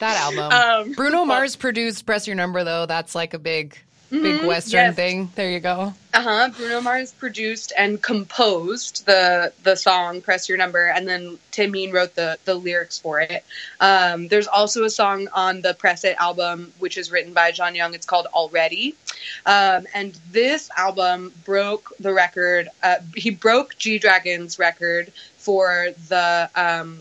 That album. um, Bruno Mars produced "Press Your Number," though. That's like a big, big Mhm, Western yes. thing. There you go. Uh-huh. Bruno Mars produced and composed the the song "Press Your Number," and then Taemin wrote the the lyrics for it. Um, there's also a song on the Press It album, which is written by Jonghyun. It's called "Already," um, and this album broke the record. Uh, he broke G Dragon's record for the um,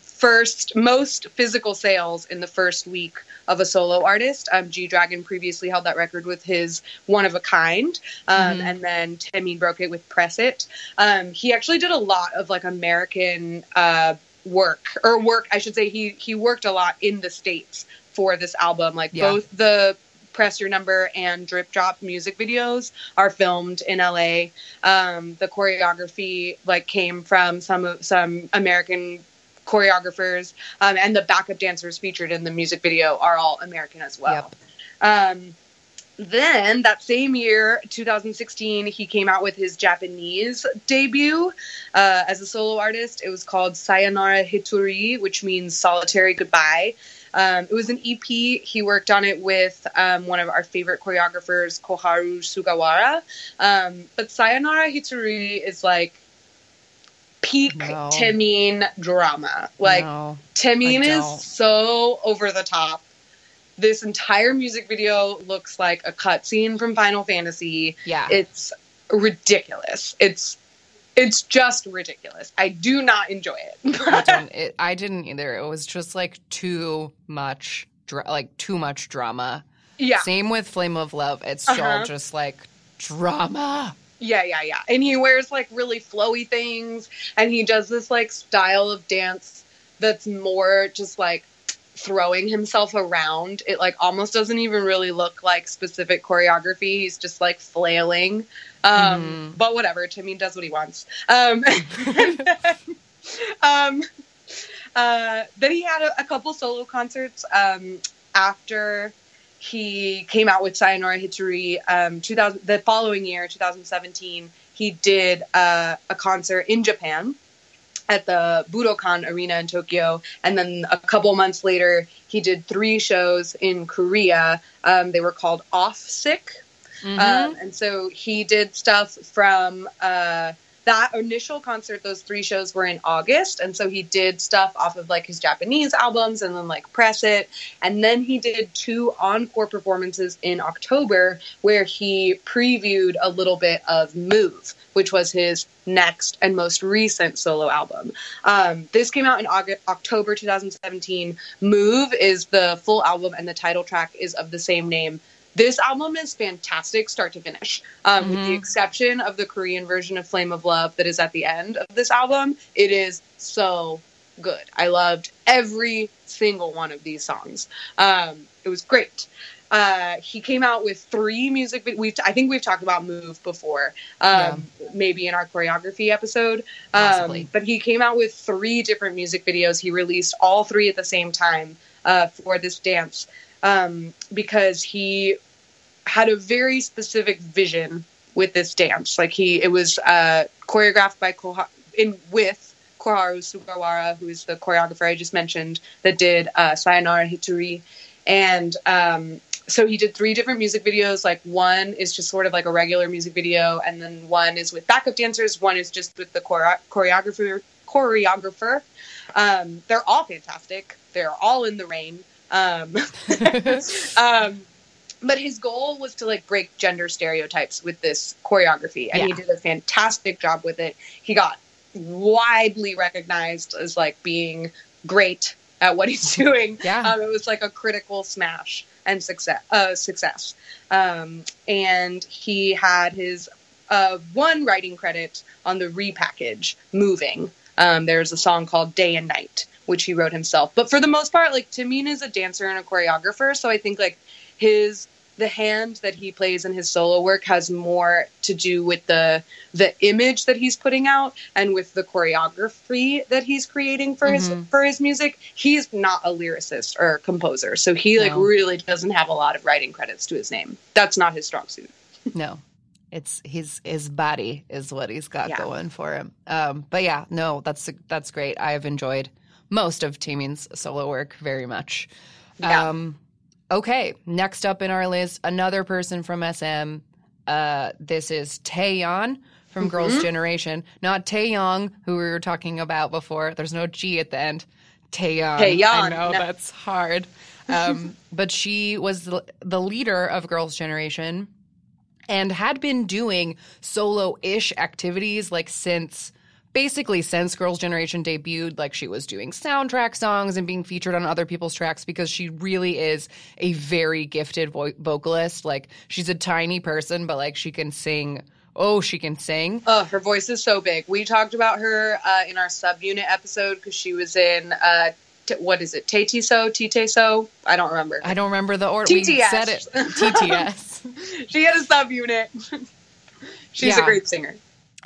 first most physical sales in the first week of a solo artist. Um, G Dragon previously held that record with his One of a Kind, um, Mhm. and then Timmy broke it with Press It. Um, he actually did a lot of like American uh, work, or work, I should say. He he worked a lot in the states for this album, like Yeah. both the Press Your Number and Drip Drop music videos are filmed in LA. Um, the choreography like came from some of some American choreographers, um, and the backup dancers featured in the music video are all American as well. Um, then that same year, 2016, he came out with his Japanese debut uh, as a solo artist. It was called Sayonara Hitori, which means solitary goodbye. Um, it was an EP. He worked on it with um, one of our favorite choreographers, Koharu Sugawara. Um, but Sayonara Hitori is like peak No. Taemin drama. Like, No. Taemin is so over the top. This entire music video looks like a cutscene from Final Fantasy. Yeah. It's ridiculous. It's it's just ridiculous. I do not enjoy I, it. don't, it, I didn't either. It was just like too much, dra- like too much drama. yeah, Same with Flame of Love. It's Uh-huh. just like drama. Yeah, yeah, yeah. And he wears like really flowy things, and he does this like style of dance that's more just like throwing himself around. It like almost doesn't even really look like specific choreography. He's just like flailing. Um, Mhm. But whatever. Timmy does what he wants. Um, then, um, uh, then he had a, a couple solo concerts um, after he came out with Sayonara Hitori. Um, 2000, the following year, 2017, he did uh, a concert in Japan at the Budokan Arena in Tokyo. And then a couple months later, he did three shows in Korea. Um, they were called Off Sick. Mm-hmm. Um, and so he did stuff from uh, that initial concert, those three shows were in August. And so he did stuff off of like his Japanese albums and then like press it. And then he did two encore performances in October where he previewed a little bit of Move, which was his next and most recent solo album. Um, this came out in August, October 2017. Move is the full album and the title track is of the same name this album is fantastic start to finish um, mm-hmm. with the mm-hmm. exception of the korean version of flame of love that is at the end of this album it is so good i loved every single one of these songs um, it was great uh, he came out with three music. We I think we've talked about Move before, um, yeah. maybe in our choreography episode. Um, but he came out with three different music videos. He released all three at the same time uh, for this dance um, because he had a very specific vision with this dance. Like he, it was uh, choreographed by Koha, in with Koharu Sugawara, who is the choreographer I just mentioned that did uh, Sayonara Hitori, and um, so he did three different music videos. Like one is just sort of like a regular music video, and then one is with backup dancers. One is just with the chore- choreographer. Choreographer. Um, they're all fantastic. They're all in the rain. Um, um, but his goal was to like break gender stereotypes with this choreography, and yeah. he did a fantastic job with it. He got widely recognized as like being great at what he's doing. Yeah, um, it was like a critical smash and success. Uh, success, um, and he had his uh, one writing credit on the repackage, "Moving." Um, there's a song called "Day and Night." Which he wrote himself. But for the most part, like Taemin is a dancer and a choreographer, so I think like his the hand that he plays in his solo work has more to do with the the image that he's putting out and with the choreography that he's creating for mm-hmm. his for his music. He's not a lyricist or a composer, so he like no. really doesn't have a lot of writing credits to his name. That's not his strong suit. no. It's his his body is what he's got yeah. going for him. Um, but yeah, no, that's that's great. I've enjoyed most of Taemin's solo work very much. Yeah. Um, okay, next up in our list, another person from SM. Uh, this is Taeyeon from mm-hmm. Girls' Generation, not Taeyong, who we were talking about before. There's no G at the end. Taeyeon. Taeyeon. I know no. that's hard. Um, but she was the, the leader of Girls' Generation and had been doing solo ish activities like since basically since Girls' Generation debuted, like she was doing soundtrack songs and being featured on other people's tracks because she really is a very gifted vo- vocalist. Like she's a tiny person, but like she can sing. Oh, she can sing. Oh, her voice is so big. We talked about her uh, in our subunit episode because she was in uh, t- what is it? Taetiso, Titeso? I don't remember. I don't remember the order. TTS. We said it. TTS. she had a subunit. She's yeah. a great singer.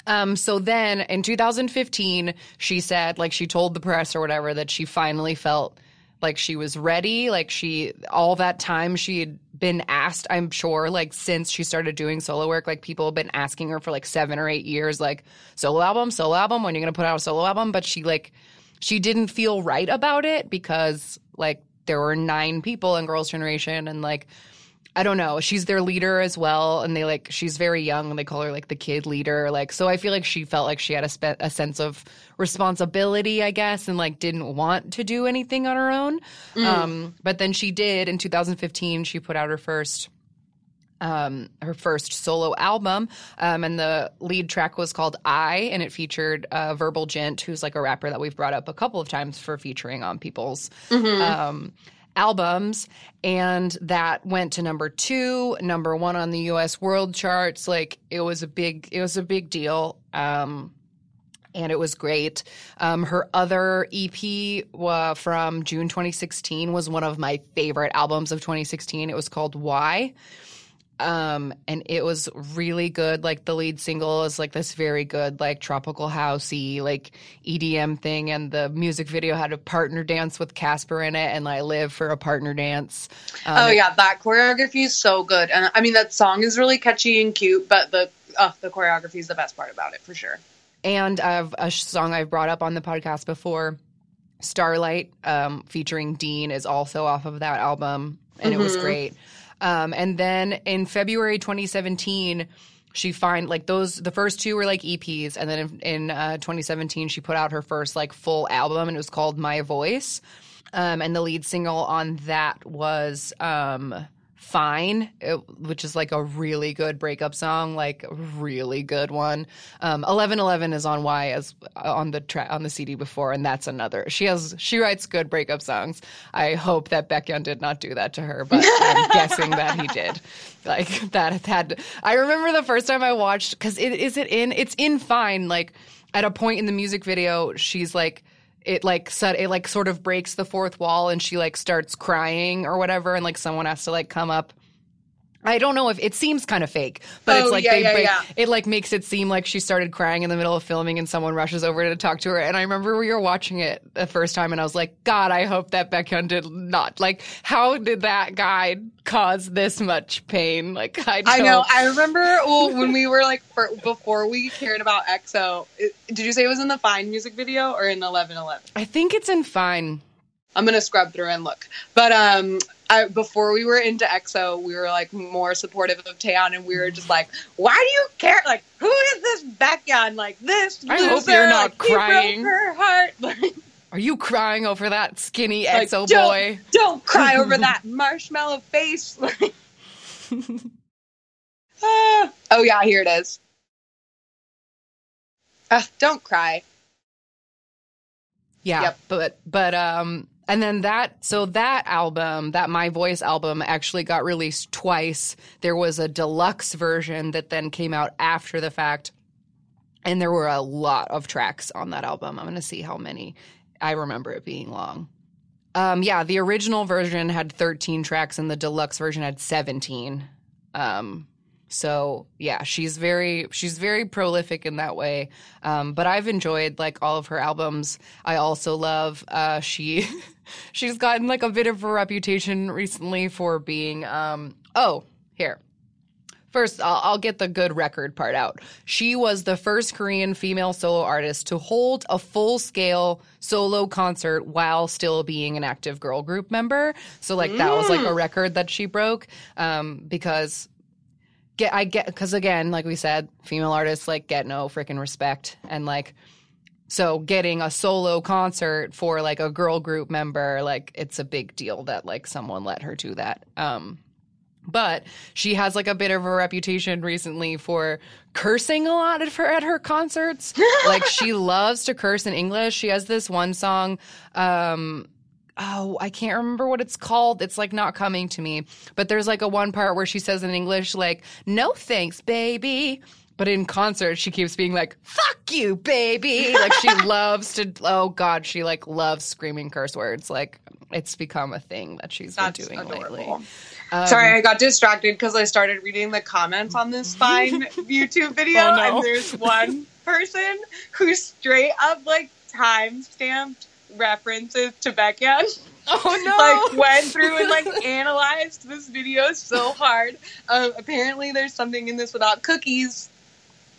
Um, so then in 2015, she said, like, she told the press or whatever that she finally felt like she was ready. Like, she, all that time she had been asked, I'm sure, like, since she started doing solo work, like, people have been asking her for like seven or eight years, like, solo album, solo album, when you're going to put out a solo album. But she, like, she didn't feel right about it because, like, there were nine people in Girls' Generation and, like, I don't know. She's their leader as well, and they like she's very young, and they call her like the kid leader. Like, so I feel like she felt like she had a, spe- a sense of responsibility, I guess, and like didn't want to do anything on her own. Mm. Um, but then she did in 2015. She put out her first um, her first solo album, um, and the lead track was called "I," and it featured uh, Verbal Jint, who's like a rapper that we've brought up a couple of times for featuring on people's mm-hmm. um, albums and that went to number 2 number 1 on the US world charts like it was a big it was a big deal um and it was great. Um, her other EP from June 2016 was one of my favorite albums of 2016. It was called Why. Um, and it was really good. Like the lead single is like this very good, like tropical housey, like EDM thing. And the music video had a partner dance with Casper in it, and I live for a partner dance. Um, oh yeah, that choreography is so good. And I mean that song is really catchy and cute, but the uh, the choreography is the best part about it for sure. And I have a song I've brought up on the podcast before. Starlight, um, featuring Dean, is also off of that album, and mm-hmm. it was mm-hmm. great. Um, and then in February 2017, she find like those the first two were like EPs, and then in, in uh, 2017 she put out her first like full album, and it was called My Voice. Um, and the lead single on that was um, Fine, it, which is like a really good breakup song, like a really good one. Um, Eleven Eleven is on Why as uh, on the tra- on the CD before, and that's another. She has she writes good breakup songs. I hope that Baekhyun did not do that to her, but I'm guessing that he did. Like that had. I remember the first time I watched because it is it in it's in Fine. Like at a point in the music video, she's like it like set it like sort of breaks the fourth wall and she like starts crying or whatever and like someone has to like come up I don't know if it seems kind of fake, but oh, it's like yeah, they yeah, yeah. it like makes it seem like she started crying in the middle of filming and someone rushes over to talk to her. And I remember we were watching it the first time and I was like, God, I hope that Baekhyun did not like how did that guy cause this much pain? Like I, I know. I remember well, when we were like for, before we cared about EXO. It, did you say it was in the Fine music video or in Eleven Eleven? I think it's in Fine. I'm gonna scrub through and look. But um, I, before we were into EXO, we were like more supportive of Taeyeon, and we were just like, "Why do you care? Like, who is this Baekhyun? Like this I loser? hope you're not like, crying. her heart. Are you crying over that skinny like, EXO don't, boy? Don't cry over that marshmallow face. uh, oh yeah, here it is. Uh, don't cry. Yeah, yep. but but um and then that, so that album, that My Voice album, actually got released twice. There was a deluxe version that then came out after the fact. And there were a lot of tracks on that album. I'm going to see how many. I remember it being long. Um, yeah, the original version had 13 tracks and the deluxe version had 17. Um, so yeah, she's very she's very prolific in that way. Um, but I've enjoyed like all of her albums. I also love uh, she she's gotten like a bit of a reputation recently for being um, oh here First, I'll, I'll, get the good record part out. She was the first Korean female solo artist to hold a full scale solo concert while still being an active girl group member. So, like, mm. that was like a mm. record that she broke um, because get I get because again, like we said, female artists like get no freaking respect, and like so getting a solo concert for like a girl group member, like it's a big deal that like someone let her do that. Um, but she has like a bit of a reputation recently for cursing a lot at her at her concerts. like she loves to curse in English. She has this one song um oh, I can't remember what it's called. It's like not coming to me. But there's like a one part where she says in English, like, no thanks, baby. But in concert, she keeps being like, fuck you, baby. Like she loves to, oh God, she like loves screaming curse words. Like it's become a thing that she's That's been doing adorable. lately. Um, Sorry, I got distracted because I started reading the comments on this fine YouTube video, oh, no. and there's one person who straight up like time stamped references to Baekhyun. Oh no! like went through and like analyzed this video so hard. Um, apparently, there's something in this without cookies.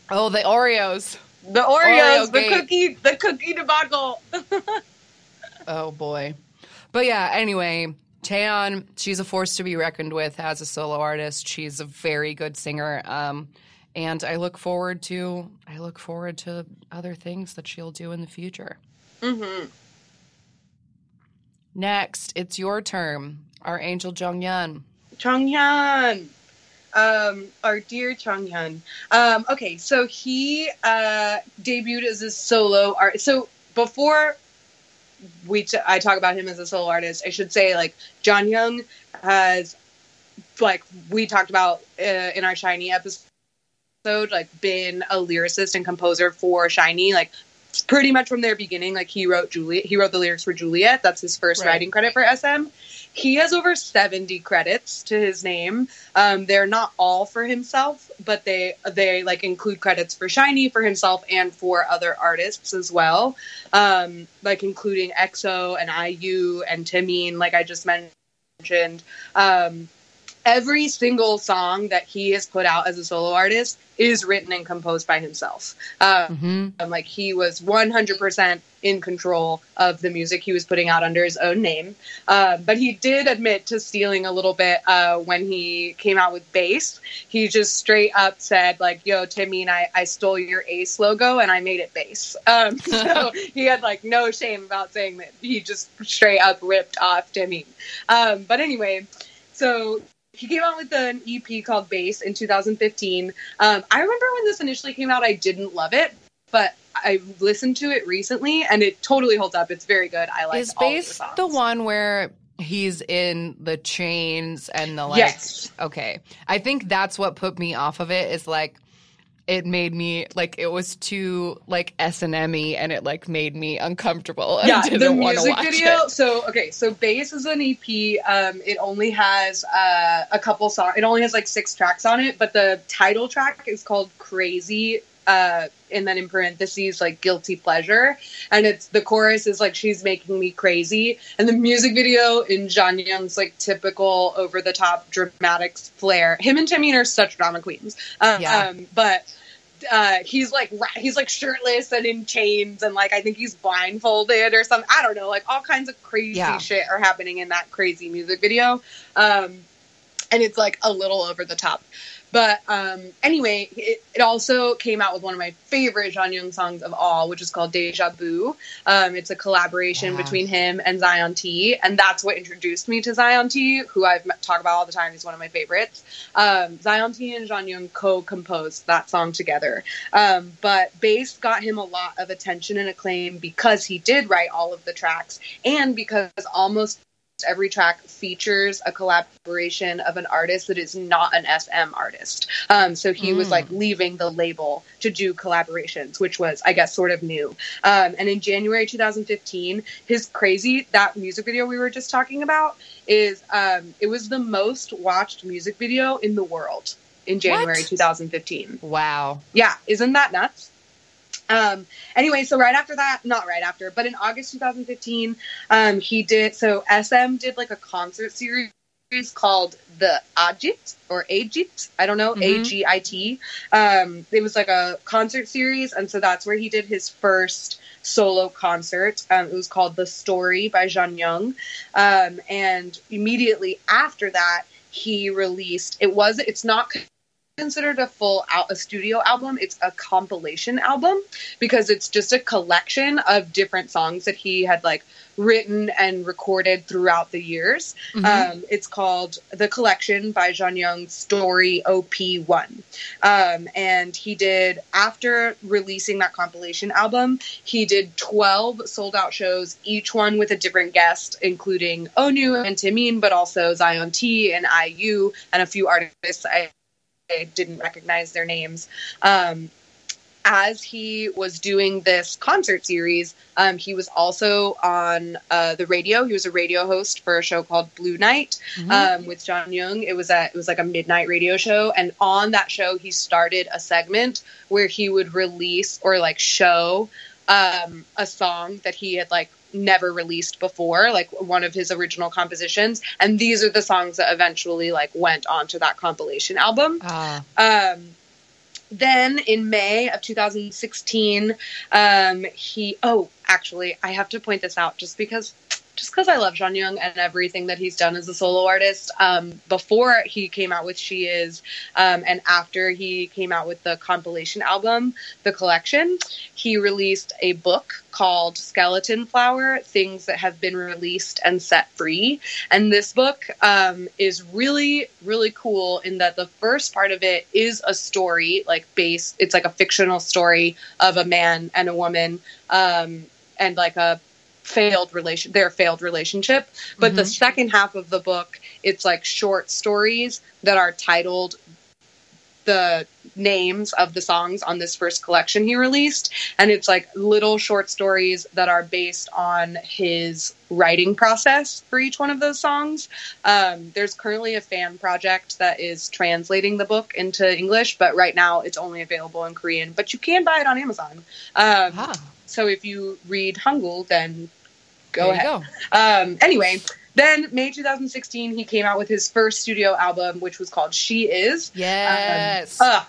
Oh, the Oreos. The Oreos, Oreo the cookie, the cookie debacle. oh boy, but yeah. Anyway, Taeyeon, she's a force to be reckoned with as a solo artist. She's a very good singer. Um, and I look forward to I look forward to other things that she'll do in the future. Mm-hmm. Next, it's your turn. Our angel Jonghyun. Jonghyun. Um, our dear Jonghyun. Um, okay, so he uh, debuted as a solo artist. So before we t- I talk about him as a solo artist, I should say like Jonghyun has like we talked about uh, in our SHINee episode, like been a lyricist and composer for SHINee like pretty much from their beginning. Like he wrote Juliet, he wrote the lyrics for Juliet. That's his first right. writing credit for SM. he has over 70 credits to his name. Um, they're not all for himself, but they they like include credits for SHINee for himself and for other artists as well, um, like including EXO and IU and Taemin, like I just mentioned. Um, every single song that he has put out as a solo artist is written and composed by himself. Um, mm-hmm. Like he was 100% in control of the music he was putting out under his own name. Uh, but he did admit to stealing a little bit uh, when he came out with Bass. He just straight up said, like, yo, Taemin, I, I stole your Ace logo and I made it Bass. Um, so he had like no shame about saying that he just straight up ripped off Taemin. Um, but anyway, so he came out with an EP called Bass in 2015. Um, I remember when this initially came out, I didn't love it, but I listened to it recently and it totally holds up. It's very good. I like. Is Bass the, the one where he's in the chains and the like? Yes. Okay, I think that's what put me off of it. Is like it made me like it was too like S and M and it like made me uncomfortable. Yeah, the music video. It. So okay, so Bass is an EP. Um, it only has uh, a couple songs. It only has like six tracks on it, but the title track is called Crazy. Uh, and then in parentheses like guilty pleasure and it's the chorus is like she's making me crazy and the music video in Jonghyun's like typical over the top dramatic flair him and Taemin are such drama queens um, yeah. Um, but uh, he's like he's like shirtless and in chains and like I think he's blindfolded or something. I don't know, like all kinds of crazy yeah. shit are happening in that crazy music video. Um, and it's like a little over the top. But um, anyway, it, it, also came out with one of my favorite Jonghyun songs of all, which is called Deja Vu. Um, it's a collaboration between him and Zion T, and that's what introduced me to Zion T, who I've talked about all the time. He's one of my favorites. Um, Zion T and Jonghyun co-composed that song together, um, but Bass got him a lot of attention and acclaim because he did write all of the tracks, and because almost every track features a collaboration of an artist that is not an SM artist. Um, so he mm. was like mm. leaving the label to do collaborations, which was, I guess, sort of new. Um, and in January 2015, his crazy that music video we were just talking about is um, it was the most watched music video in the world in January what? 2015. Wow. Yeah, isn't that nuts? Um, anyway, so right after that, not right after, but in August 2015, um, he did, so SM did like a concert series called the Agit or Agit. I don't know, mm-hmm. A G I T. Um, it was like a concert series. And so that's where he did his first solo concert. Um, it was called The Story by Jonghyun. Um, and immediately after that, he released, it was, it's not considered a full out a studio album. It's a compilation album because it's just a collection of different songs that he had like written and recorded throughout the years. Mm-hmm. um, it's called the collection by Jonghyun story op1 um, and he did after releasing that compilation album he did 12 sold out shows each one with a different guest including Onew and Taemin but also zion t and iu and a few artists. I I didn't recognize their names. Um, as he was doing this concert series, um, he was also on uh, the radio. He was a radio host for a show called Blue Night mm-hmm. um, with Jonghyun. It was a it was like a midnight radio show, and on that show, he started a segment where he would release or like show um, a song that he had like never released before, like one of his original compositions. And these are the songs that eventually like went onto that compilation album. Uh. Um, then in May of 2016, um, he oh actually I have to point this out just because just because I love Jonghyun and everything that he's done as a solo artist. Um, before he came out with She Is, um, and after he came out with the compilation album, The Collection, he released a book called Skeleton Flower Things That Have Been Released and Set Free. And this book um, is really, really cool in that the first part of it is a story, like base, it's like a fictional story of a man and a woman. Um, and like a failed relation their failed relationship but mm-hmm. the second half of the book it's like short stories that are titled the names of the songs on this first collection he released. And it's like little short stories that are based on his writing process for each one of those songs. Um, there's currently a fan project that is translating the book into English, but right now it's only available in Korean, but you can buy it on Amazon. Um, Ah. So if you read Hangul, then go There ahead. go. Um, anyway, then May 2016, he came out with his first studio album, which was called She Is. Yes. Um, uh,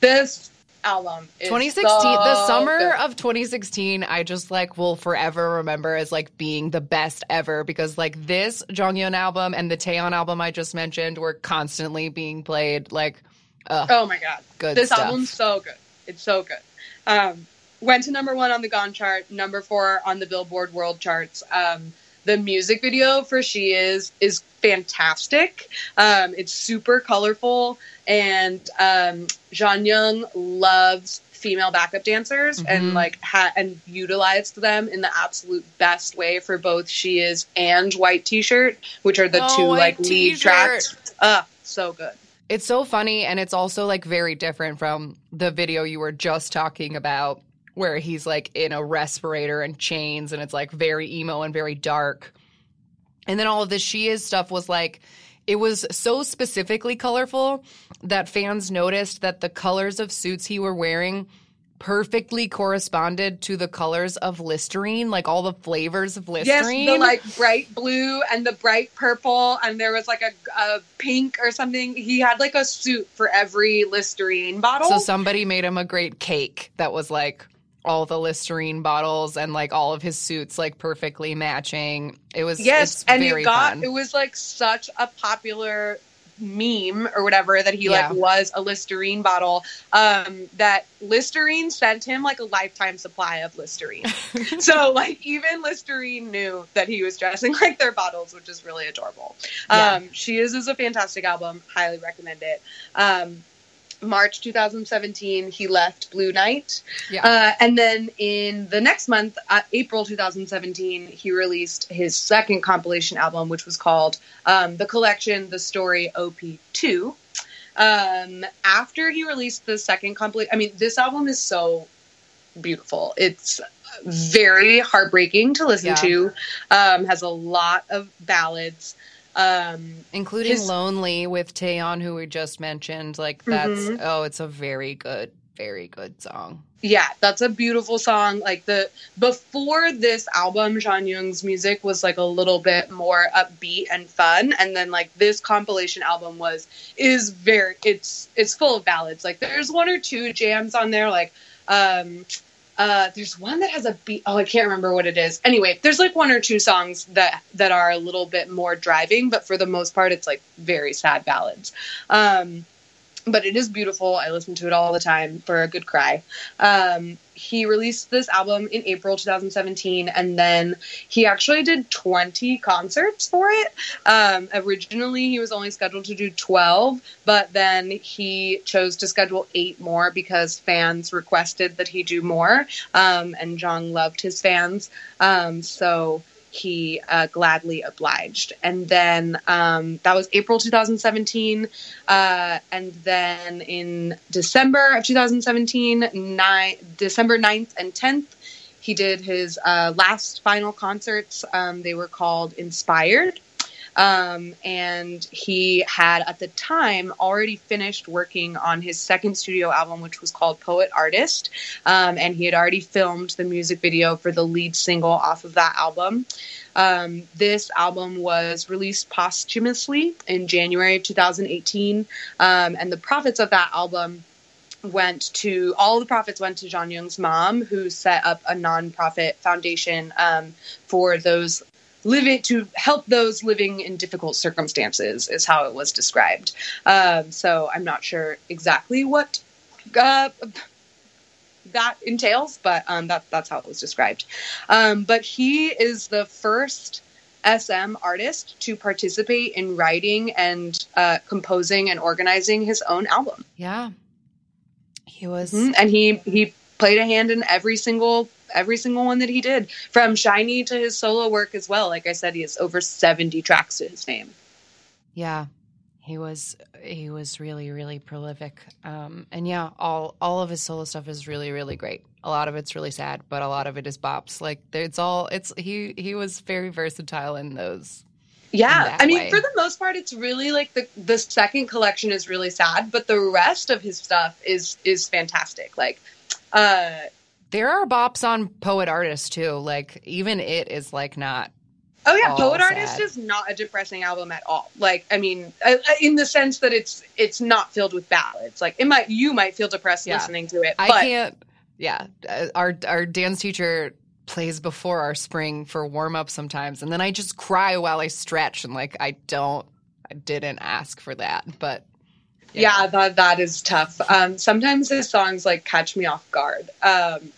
this album is 2016 so the summer good. of 2016 i just like will forever remember as like being the best ever because like this jonghyun album and the taeyeon album i just mentioned were constantly being played like uh, Oh my god. good this stuff album's so good. It's so good. Um, went to number one on the Gaon chart, number four on the Billboard World charts. Um, the music video for She Is is fantastic. Um, it's super colorful, and um, Jonghyun loves female backup dancers Mhm. and like ha- and utilized them in the absolute best way for both She Is and White T-shirt, which are the Oh, two like lead T-shirt. tracks. Uh, so good. it's so funny and it's also like very different from the video you were just talking about where he's like in a respirator and chains and it's like very emo and very dark and then all of this she is stuff was like it was so specifically colorful that fans noticed that the colors of suits he were wearing perfectly corresponded to the colors of listerine like all the flavors of listerine Yes, the like bright blue and the bright purple, and there was like a, a pink or something. He had like a suit for every Listerine bottle. So somebody made him a great cake that was like all the Listerine bottles and like all of his suits like perfectly matching. It was yes, and he got fun. it was like such a popular meme or whatever that he Yeah. like was a Listerine bottle. Um, that Listerine sent him like a lifetime supply of Listerine. so like even Listerine knew that he was dressing like their bottles, which is really adorable. Yeah. Um, she is is a fantastic album. Highly recommend it. Um, March 2017, he left Blue Night. Yeah. Uh, and then in the next month, uh, April 2017, he released his second compilation album, which was called um, The Collection, The Story OP2. Um, after he released the second compilation, I mean, this album is so beautiful. It's very heartbreaking to listen Yeah. to, um, has a lot of ballads. Um, Including his- Lonely with Taeyeon who we just mentioned. Like that's Mhm. oh, it's a very good, very good song. yeah, that's a beautiful song. Like the before this album, Jonghyun's music was like a little bit more upbeat and fun, and then like this compilation album was is very it's it's full of ballads. Like there's one or two jams on there, like um uh there's one that has a beat oh I can't remember what it is. Anyway, there's like one or two songs that that are a little bit more driving, but for the most part it's like very sad ballads. Um but it is beautiful. I listen to it all the time for a good cry. Um, he released this album in April 2017, and then he actually did 20 concerts for it. Um, originally, he was only scheduled to do 12, but then he chose to schedule eight more because fans requested that he do more, um, and Jong loved his fans. Um, so he uh, gladly obliged. And then um, that was April 2017. Uh, and then in December of 2017, nine, December 9th and 10th, he did his uh, last final concerts. Um, they were called Inspired. Um, and he had at the time already finished working on his second studio album, which was called Poet Artist. Um, and he had already filmed the music video for the lead single off of that album. Um, this album was released posthumously in January of 2018, um, and the profits of that album went to all the profits went to Jonghyun's mom, who set up a nonprofit foundation um, for those living to help those living in difficult circumstances, is how it was described. Um, so I'm not sure exactly what. Uh, that entails, but um, that, that's how it was described. Um, but he is the first SM artist to participate in writing and uh, composing and organizing his own album. Yeah. He was Mhm. And he he played a hand in every single every single one that he did, from SHINee to his solo work as well. Like I said, he has over seventy tracks to his name. Yeah. he was he was really really prolific um, and yeah all all of his solo stuff is really really great a lot of it's really sad but a lot of it is bops like it's all it's he he was very versatile in those yeah i mean way. for the most part it's really like the the second collection is really sad but the rest of his stuff is is fantastic like uh there are bops on poet artist too. Like even it is like not oh yeah poet sad. artist is not a depressing album at all. Like i mean in the sense that it's it's not filled with ballads. Like it might you might feel depressed Yeah. listening to it i can't yeah uh, our our dance teacher plays before our spring for warm up sometimes and then i just cry while i stretch and like i don't i didn't ask for that but you yeah that that is tough. Um sometimes his songs like catch me off guard. Um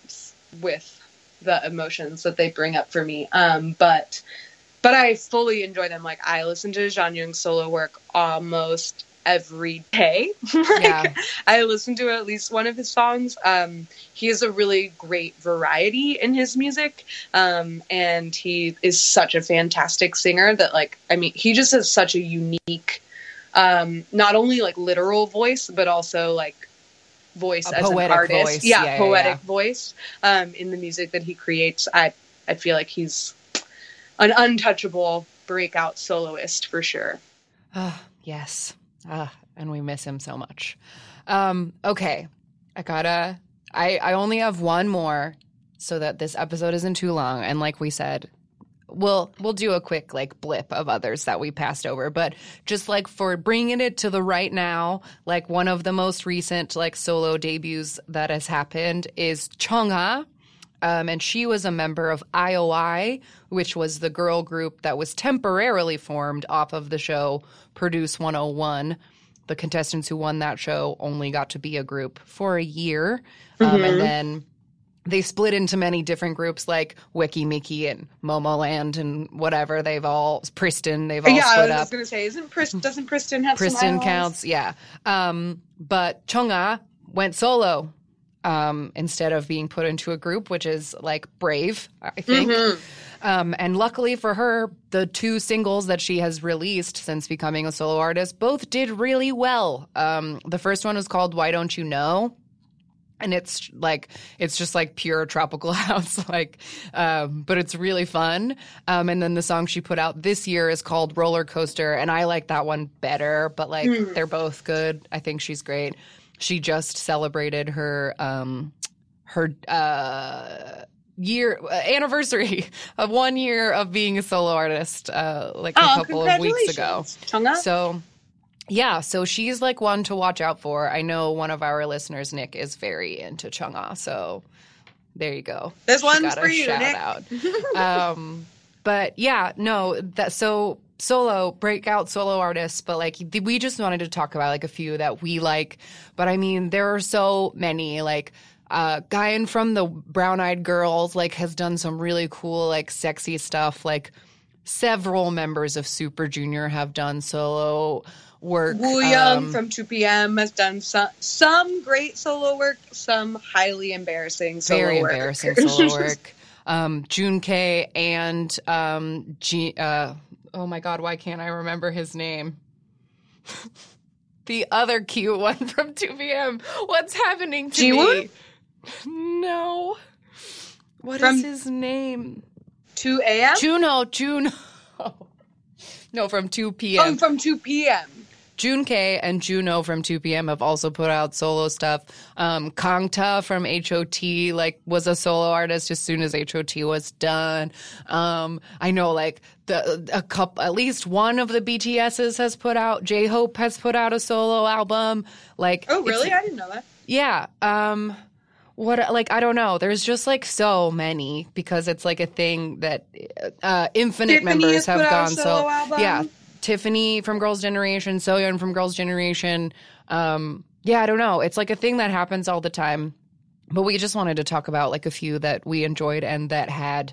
with the emotions that they bring up for me. Um but but i fully enjoy them. Like i listen to Jonghyun's solo work almost every day. Like, Yeah. i listen to at least one of his songs. Um he has a really great variety in his music. Um and he is such a fantastic singer that like i mean he just has such a unique um not only like literal voice but also like voice A as an artist voice. yeah, Yeah, yeah, poetic yeah. voice um in the music that he creates i i feel like he's an untouchable breakout soloist for sure Ah, yes. Ah, and we miss him so much. Um, okay. I gotta I, I only have one more so that this episode isn't too long. And like we said, we'll we'll do a quick like blip of others that we passed over. But just like for bringing it to the right now, like one of the most recent like solo debuts that has happened is Chungha. Um, and she was a member of IOI, which was the girl group that was temporarily formed off of the show Produce 101. The contestants who won that show only got to be a group for a year. Um, and then they split into many different groups like Weki Meki and Momoland and whatever. They've all, Pristin, they've all yeah i was up. gonna say isn't Pris- doesn't Pristin have some Kristen counts, yeah. Um, but Chungha went solo um, instead of being put into a group, which is like brave, I think. Mhm. Um, and luckily for her, the two singles that she has released since becoming a solo artist both did really well. Um, the first one was called "Why Don't You Know." And it's like it's just like pure tropical house, like, um, but it's really fun. Um, and then the song she put out this year is called "Roller Coaster," and I like that one better. But like, they're both good. I think she's great. She just celebrated her um, her uh, year uh, anniversary of one year of being a solo artist, uh, like a oh couple of weeks ago. Chungha. So, yeah, so she's like one to watch out for. I know one of our listeners, Nick, is very into Chungha. So there you go. This She one's for you, shout Nick. out. um, but yeah, no, that so solo breakout solo artists, but like we just wanted to talk about like a few that we like. But I mean, there are so many like. Uh, Gain from the Brown Eyed Girls like has done some really cool like sexy stuff. Like several members of Super Junior have done solo work. Woo Young Um, from 2PM has done some some great solo work, some highly embarrassing solo work. very work. embarrassing solo work. Um, June K and um, G. Uh, oh my God, why can't I remember his name? the other cute one from 2 p.m. What's happening to Jiwoon? me? No. What is From- his name? 2 a.m. Juno. Juno. No, from 2 p.m. Oh, from 2 p.m. June K and Juno from 2 p.m. have also put out solo stuff. Um, Kangta from HOT like was a solo artist as soon as HOT was done. Um, I know like the a couple, at least one of the BTSs has put out. J Hope has put out a solo album. Like, Oh, really? I didn't know that. yeah. Um what like I don't know. There's just like so many because it's like a thing that uh infinite Tiffany members have put out a gone solo so album. yeah. Tiffany from Girls Generation, Soyeon from Girls Generation. Um yeah, I don't know. It's like a thing that happens all the time. But we just wanted to talk about like a few that we enjoyed and that had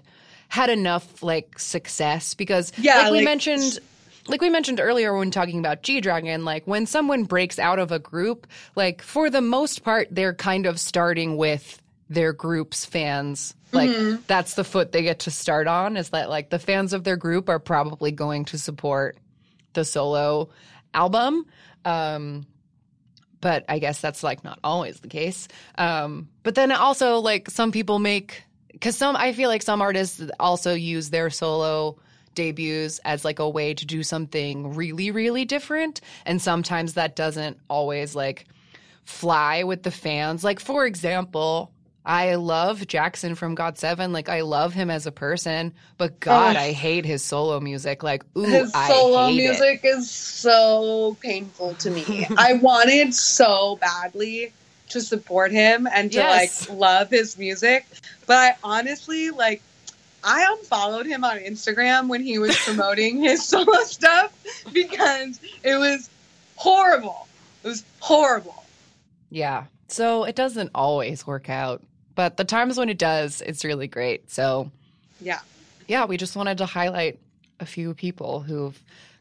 had enough like success because Yeah, like we like- mentioned like we mentioned earlier when talking about G Dragon, like when someone breaks out of a group, like for the most part, they're kind of starting with their group's fans. Like Mm-hmm. that's the foot they get to start on is that like the fans of their group are probably going to support the solo album. Um, but I guess that's like not always the case. Um, but then also like some people make because some I feel like some artists also use their solo debuts as like a way to do something really really different, and sometimes that doesn't always like fly with the fans. Like for example, I love Jackson from GOT7. Like I love him as a person, but oh, God, I hate his solo music. Like, ooh, his I solo music it. is so painful to me. I wanted so badly to support him and to Yes. like love his music, but I honestly like I unfollowed him on Instagram when he was promoting his solo stuff because it was horrible. It was horrible. Yeah. So it doesn't always work out, but the times when it does, it's really great. So Yeah. yeah, we just wanted to highlight a few people who've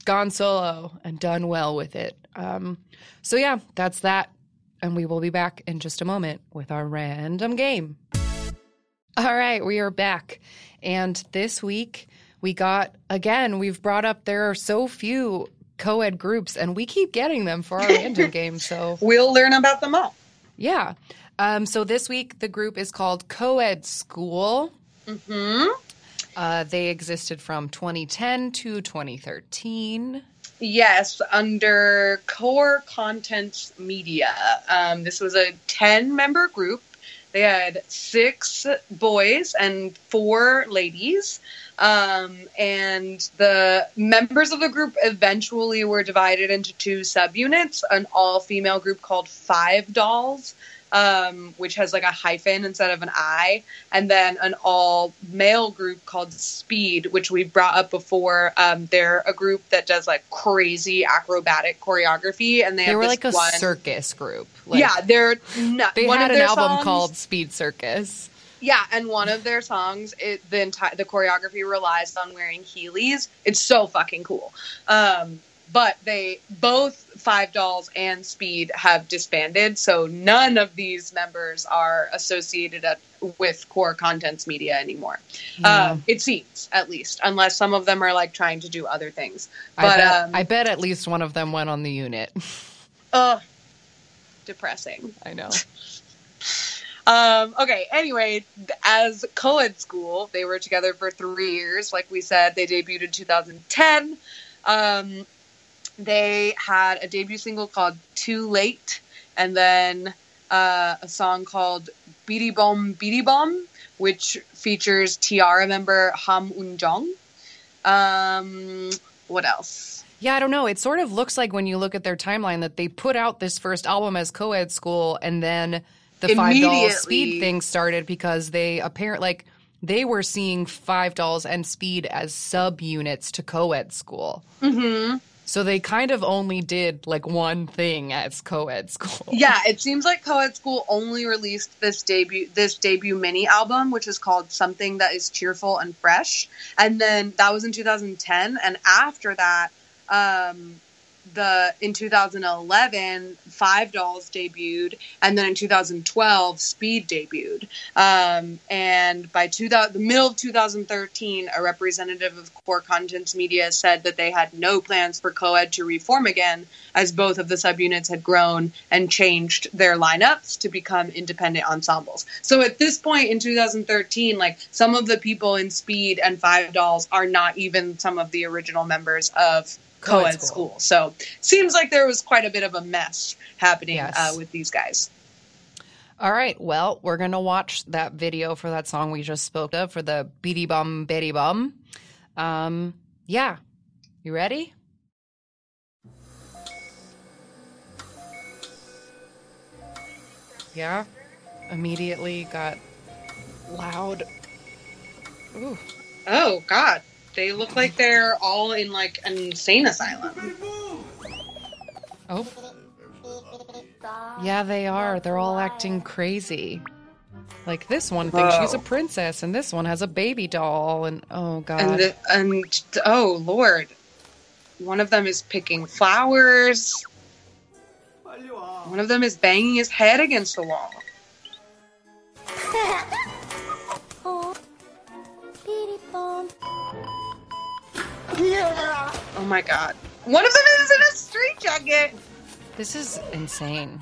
gone solo and done well with it. Um, so yeah, that's that. And we will be back in just a moment with our random game. All right, we are back. And this week we got, again, we've brought up there are so few co ed groups, and we keep getting them for our random game. So We'll learn about them all. yeah. Um, so this week the group is called Co-ed School. Hmm. Uh, they existed from 2010 to 2013. Yes, under Core Content Media. Um, this was a 10 member group. They had six boys and four ladies. Um, and the members of the group eventually were divided into two subunits an all female group called Five Dolls, um, which has like a hyphen instead of an I, and then an all male group called Speed, which we brought up before. Um, they're a group that does like crazy acrobatic choreography, and they, They have were like a one. circus group. Like, yeah, they're not, They one had of an album songs- called Speed Circus. yeah, and one of their songs, it, the entire the choreography relies on wearing Heelys. It's so fucking cool. Um, but they both Five Dolls and Speed have disbanded, so none of these members are associated at, with Core Contents Media anymore. Yeah. Um, it seems, at least, unless some of them are like trying to do other things. I, But bet, um, I bet at least one of them went on the unit. ugh, depressing. I know. Um, okay, anyway, as co-ed school, they were together for three years. Like we said, they debuted in 2010. Um, they had a debut single called Too Late, and then uh, a song called Beady Bom Beady Bom, which features T-ara member Ham Eun-jung. Um, what else? Yeah, I don't know. It sort of looks like when you look at their timeline that they put out this first album as co-ed school, and then the five doll speed thing started because they apparent like they were seeing five dolls and speed as subunits to co-ed school. Mm-hmm. So they kind of only did like one thing as co-ed school. Yeah, it seems like Coed School only released this debut this debut mini album, which is called Something That Is Cheerful and Fresh. And then that was in 2010. And after that, um, the in 2011, Five Dolls debuted, and then in 2012, Speed debuted. Um, and by 2000, the middle of 2013, a representative of Core Contents Media said that they had no plans for Coed to reform again, as both of the subunits had grown and changed their lineups to become independent ensembles. So at this point in 2013, like some of the people in Speed and Five Dolls are not even some of the original members of Co-ed co-ed school. school. So seems like there was quite a bit of a mess happening Yes. uh, with these guys. All right. Well, we're gonna watch that video for that song we just spoke of for the Beady Bum Betty Bum. Um, yeah. You ready? Yeah. Immediately got loud. Ooh. Oh God, they look like they're all in like an insane asylum. Oh. Yeah, they are. They're all acting crazy. Like this one thinks she's a princess, and this one has a baby doll, and oh god. And the, and oh Lord, one of them is picking flowers. One of them is banging his head against the wall. Oh my God, one of them is in a straitjacket. jacket. This is insane.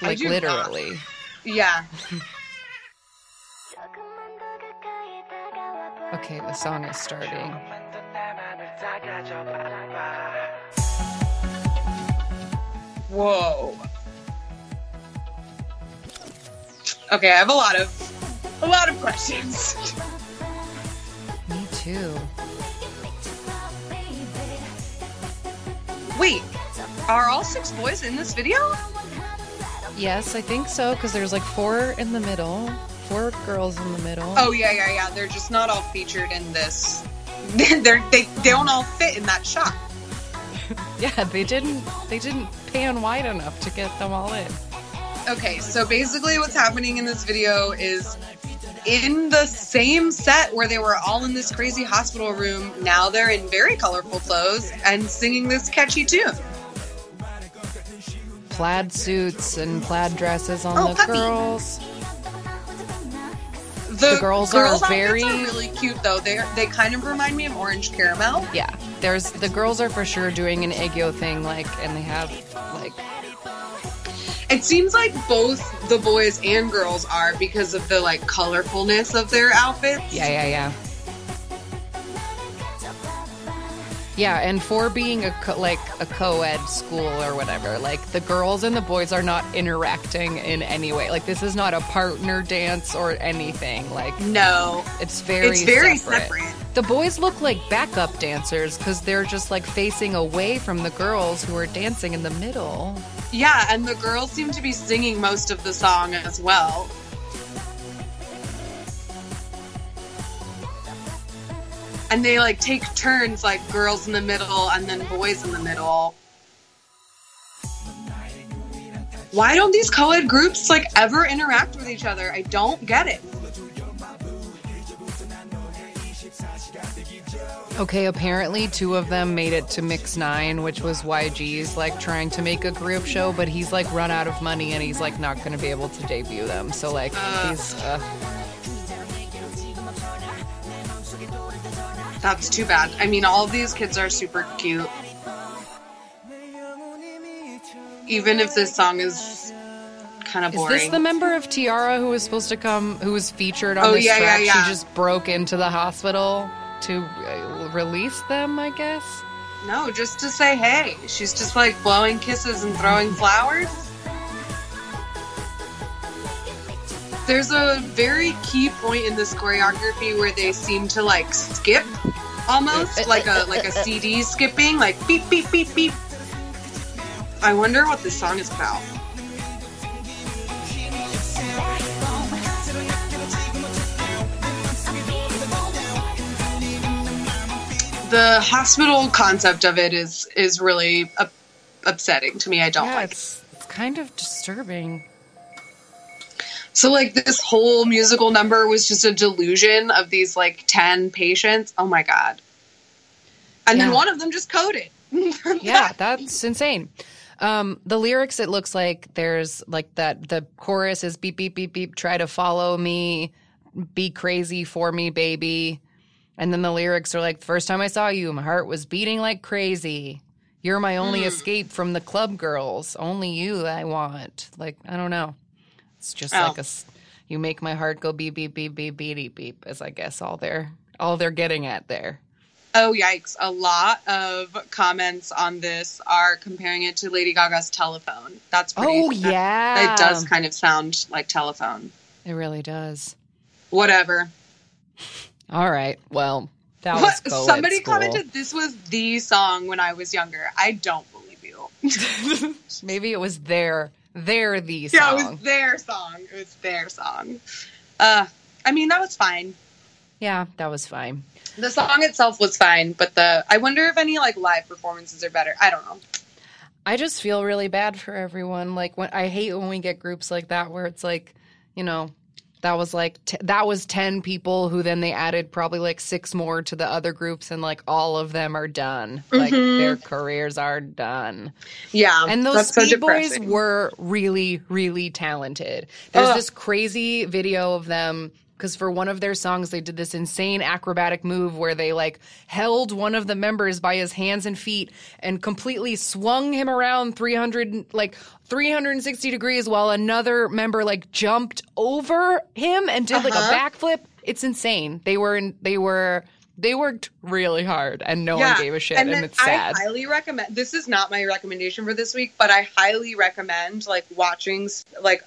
Like do not. literally. Yeah. Okay, the song is starting. Whoa. Okay, I have a lot of a lot of questions. Wait, are all six boys in this video? Yes, I think so because there's like four in the middle, four girls in the middle. Oh yeah, yeah, yeah. They're just not all featured in this. They're, they they don't all fit in that shot. yeah, they didn't they didn't pan wide enough to get them all in. Okay, so basically what's happening in this video is in the same set where they were all in this crazy hospital room, now they're in very colorful clothes and singing this catchy tune. Plaid suits and plaid dresses on Oh, the puppy. girls. The, The girls are outfits very- really cute though. They they kind of remind me of orange caramel. Yeah, there's the girls are for sure doing an Aegyo thing, like, and they have like It seems like both the boys and girls are because of the like colorfulness of their outfits. Yeah, yeah, yeah. Yeah, and for being a co- like a co-ed school or whatever, like the girls and the boys are not interacting in any way. Like this is not a partner dance or anything. Like No, it's very it's very separate. separate. The boys look like backup dancers because they're just like facing away from the girls who are dancing in the middle. Yeah, and the girls seem to be singing most of the song as well. And they like take turns, like girls in the middle and then boys in the middle. Why don't these co-ed groups like ever interact with each other? I don't get it. Okay, apparently two of them made it to Mix Nine, which was YG's like trying to make a group show, but he's like run out of money and he's like not going to be able to debut them. So like he's uh, That's too bad. I mean, all of these kids are super cute. Even if this song is kind of boring. is this the member of T-ara who was supposed to come, who was featured on Oh, this yeah, yeah, track? yeah. She just broke into the hospital to uh, release them, I guess. No, just to say hey. She's just like blowing kisses and throwing flowers. There's a very key point in this choreography where they seem to like skip almost like a like a CD skipping, like beep beep beep beep. I wonder what this song is about. The hospital concept of it is is really up, upsetting to me. I don't yeah, like. it. it's, it's kind of disturbing. So like this whole musical number was just a delusion of these like 10 patients. Oh my god. And then one of them just coded. yeah, that's insane. Um, the lyrics, it looks like there's like that. The chorus is beep beep beep beep. Try to follow me, be crazy for me, baby. And then the lyrics are like, first time I saw you, my heart was beating like crazy. You're my only escape from the club girls. Only you I want. Like I don't know. It's just Oh. like a You make my heart go beep beep beep beep beep beep. Is I guess all they're all they're getting at there. Oh yikes. A lot of comments on this are comparing it to Lady Gaga's telephone. That's pretty Oh that- yeah, It does kind of sound like telephone. It really does. Whatever. All right. Well, that was What? Somebody school. commented this was the song when I was younger. I don't believe you. Maybe it was their their the song. Yeah, it was their song. It was their song. Uh, I mean, that was fine. Yeah, that was fine. The song itself was fine, but the I wonder if any like live performances are better. I don't know. I just feel really bad for everyone. Like when I hate when we get groups like that where it's like, you know, that was like t- that was 10 people who then they added probably like six more to the other groups and like all of them are done. Like Mhm. their careers are done. Yeah, And those that's so Speed Boys were really, really talented. There's Ugh. this crazy video of them because for one of their songs they did this insane acrobatic move where they like held one of the members by his hands and feet and completely swung him around 300 like 360 degrees while another member like jumped over him and did like a Uh-huh. backflip. It's insane. They were in, they were they worked really hard and no one gave a shit and, then it's sad. I highly recommend. This is not my recommendation for this week, but I highly recommend like watching, like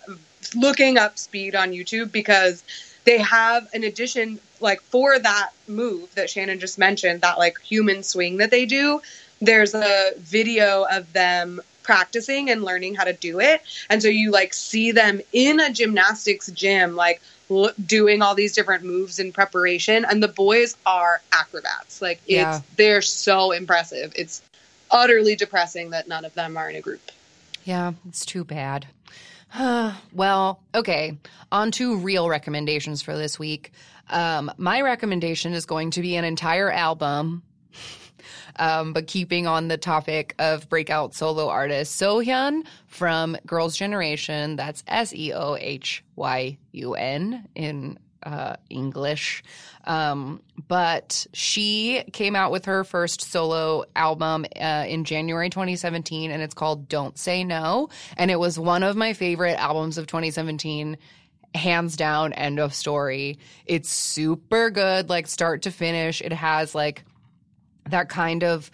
looking up speed on YouTube because they have an addition like for that move that Shannon just mentioned, that like human swing that they do. There's a video of them practicing and learning how to do it, and so you like see them in a gymnastics gym, like l- doing all these different moves in preparation and the boys are acrobats like it's Yeah. they're so impressive it's utterly depressing that none of them are in a group Yeah, it's too bad. well, okay. On to real recommendations for this week. Um, my recommendation is going to be an entire album, um, but keeping on the topic of breakout solo artist Seohyun from Girls' Generation. That's S E O H Y U N in uh, English. Um, but she came out with her first solo album uh, in January 2017, and it's called Don't Say No. And it was one of my favorite albums of 2017. Hands down, end of story. It's super good, like start to finish. It has like that kind of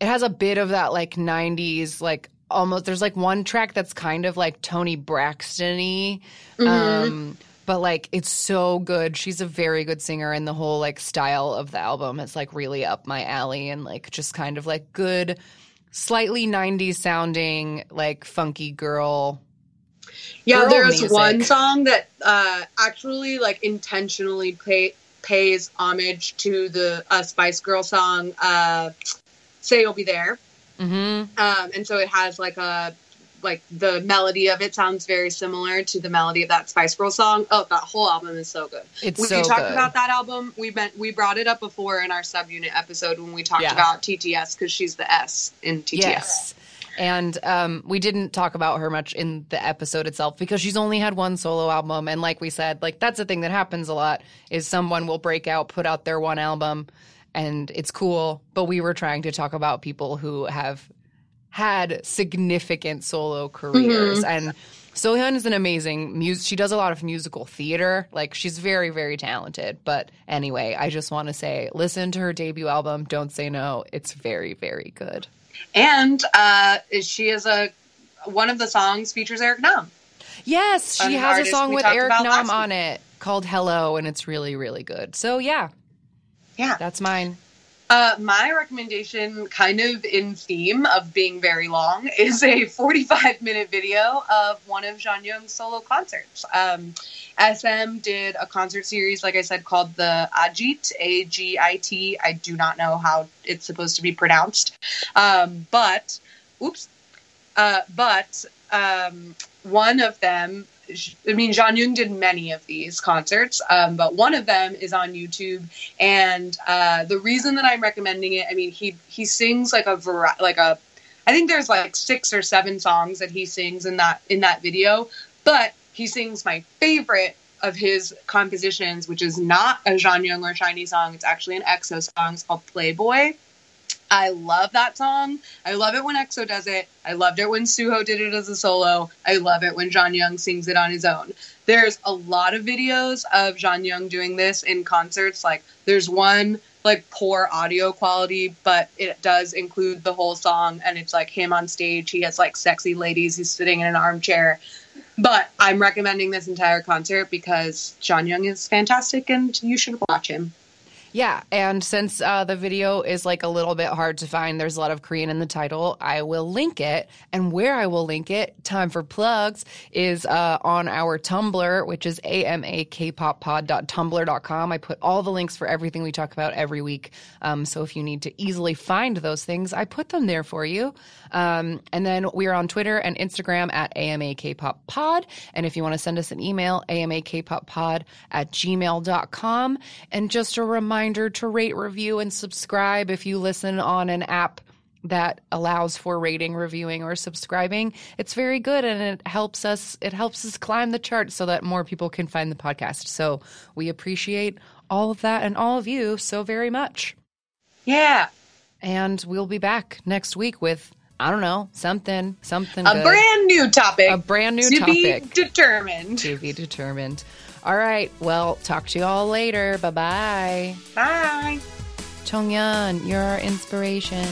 it has a bit of that like 90s like almost there's like one track that's kind of like Toni Braxton-y um but like it's so good. She's a very good singer and the whole like style of the album is like really up my alley and like just kind of like good slightly 90s sounding like funky girl yeah Girl there's music. one song that uh actually like intentionally pay, pays homage to the uh, spice girl song uh say you'll be there. Mhm um and so it has like a like the melody of it sounds very similar to the melody of that Spice Girl song. Oh, that whole album is so good. it's we so talked good about that album. We we brought it up before in our subunit episode when we talked Yeah. about TTS because she's the S in TTS. Yes. And um, we didn't talk about her much in the episode itself because she's only had one solo album. And like we said, like that's a thing that happens a lot is someone will break out, put out their one album, and it's cool. But we were trying to talk about people who have had significant solo careers. And Seohyun is an amazing music. She does a lot of musical theater. Like she's very, very talented. But anyway, I just want to say, listen to her debut album. Don't say no. It's very, very good. And uh, she is a one of the songs features Eric Nam. Yes, she has a song with Eric Nam on it called Hello, and it's really, really good. So, yeah, Yeah. that's mine. Uh, my recommendation, kind of in theme of being very long, is a 45 minute video of one of Jonghyun's solo concerts. Um, SM did a concert series, like I said, called the Agit, A G I T. I do not know how it's supposed to be pronounced. Um, but, oops. Uh, but um, one of them, I mean, Jonghyun did many of these concerts, um, but one of them is on YouTube and uh, the reason that I'm recommending it, I mean, he he sings like a vari- like a, I think there's like six or seven songs that he sings in that in that video, but he sings my favorite of his compositions, which is not a Jonghyun or SHINee song. It's actually an EXO song. It's called Playboy. I love that song. I love it when EXO does it. I loved it when Suho did it as a solo. I love it when Jonghyun sings it on his own. There's a lot of videos of Jonghyun doing this in concerts. Like there's one like poor audio quality, but it does include the whole song and it's like him on stage. He has like sexy ladies. He's sitting in an armchair. But I'm recommending this entire concert because Jonghyun is fantastic and you should watch him. Yeah, and since uh, the video is like a little bit hard to find, there's a lot of Korean in the title. I will link it, and where I will link it, time for plugs, is uh, on our Tumblr, which is amakpoppod.tumblr.com. I put all the links for everything we talk about every week. Um, so if you need to easily find those things, I put them there for you. Um, and then we are on Twitter and Instagram at amakpoppod. And if you want to send us an email, amakpoppod at gmail.com. And just a reminder to rate, review, and subscribe if you listen on an app that allows for rating, reviewing, or subscribing. It's very good and it helps us it helps us climb the charts so that more people can find the podcast. So we appreciate all of that and all of you so very much. Yeah. And we'll be back next week with I don't know, something, something A good. brand new topic. a brand new to topic be determined. to be determined. All right. Well, talk to you all later. Bye bye. Bye. Jonghyun, you're our inspiration.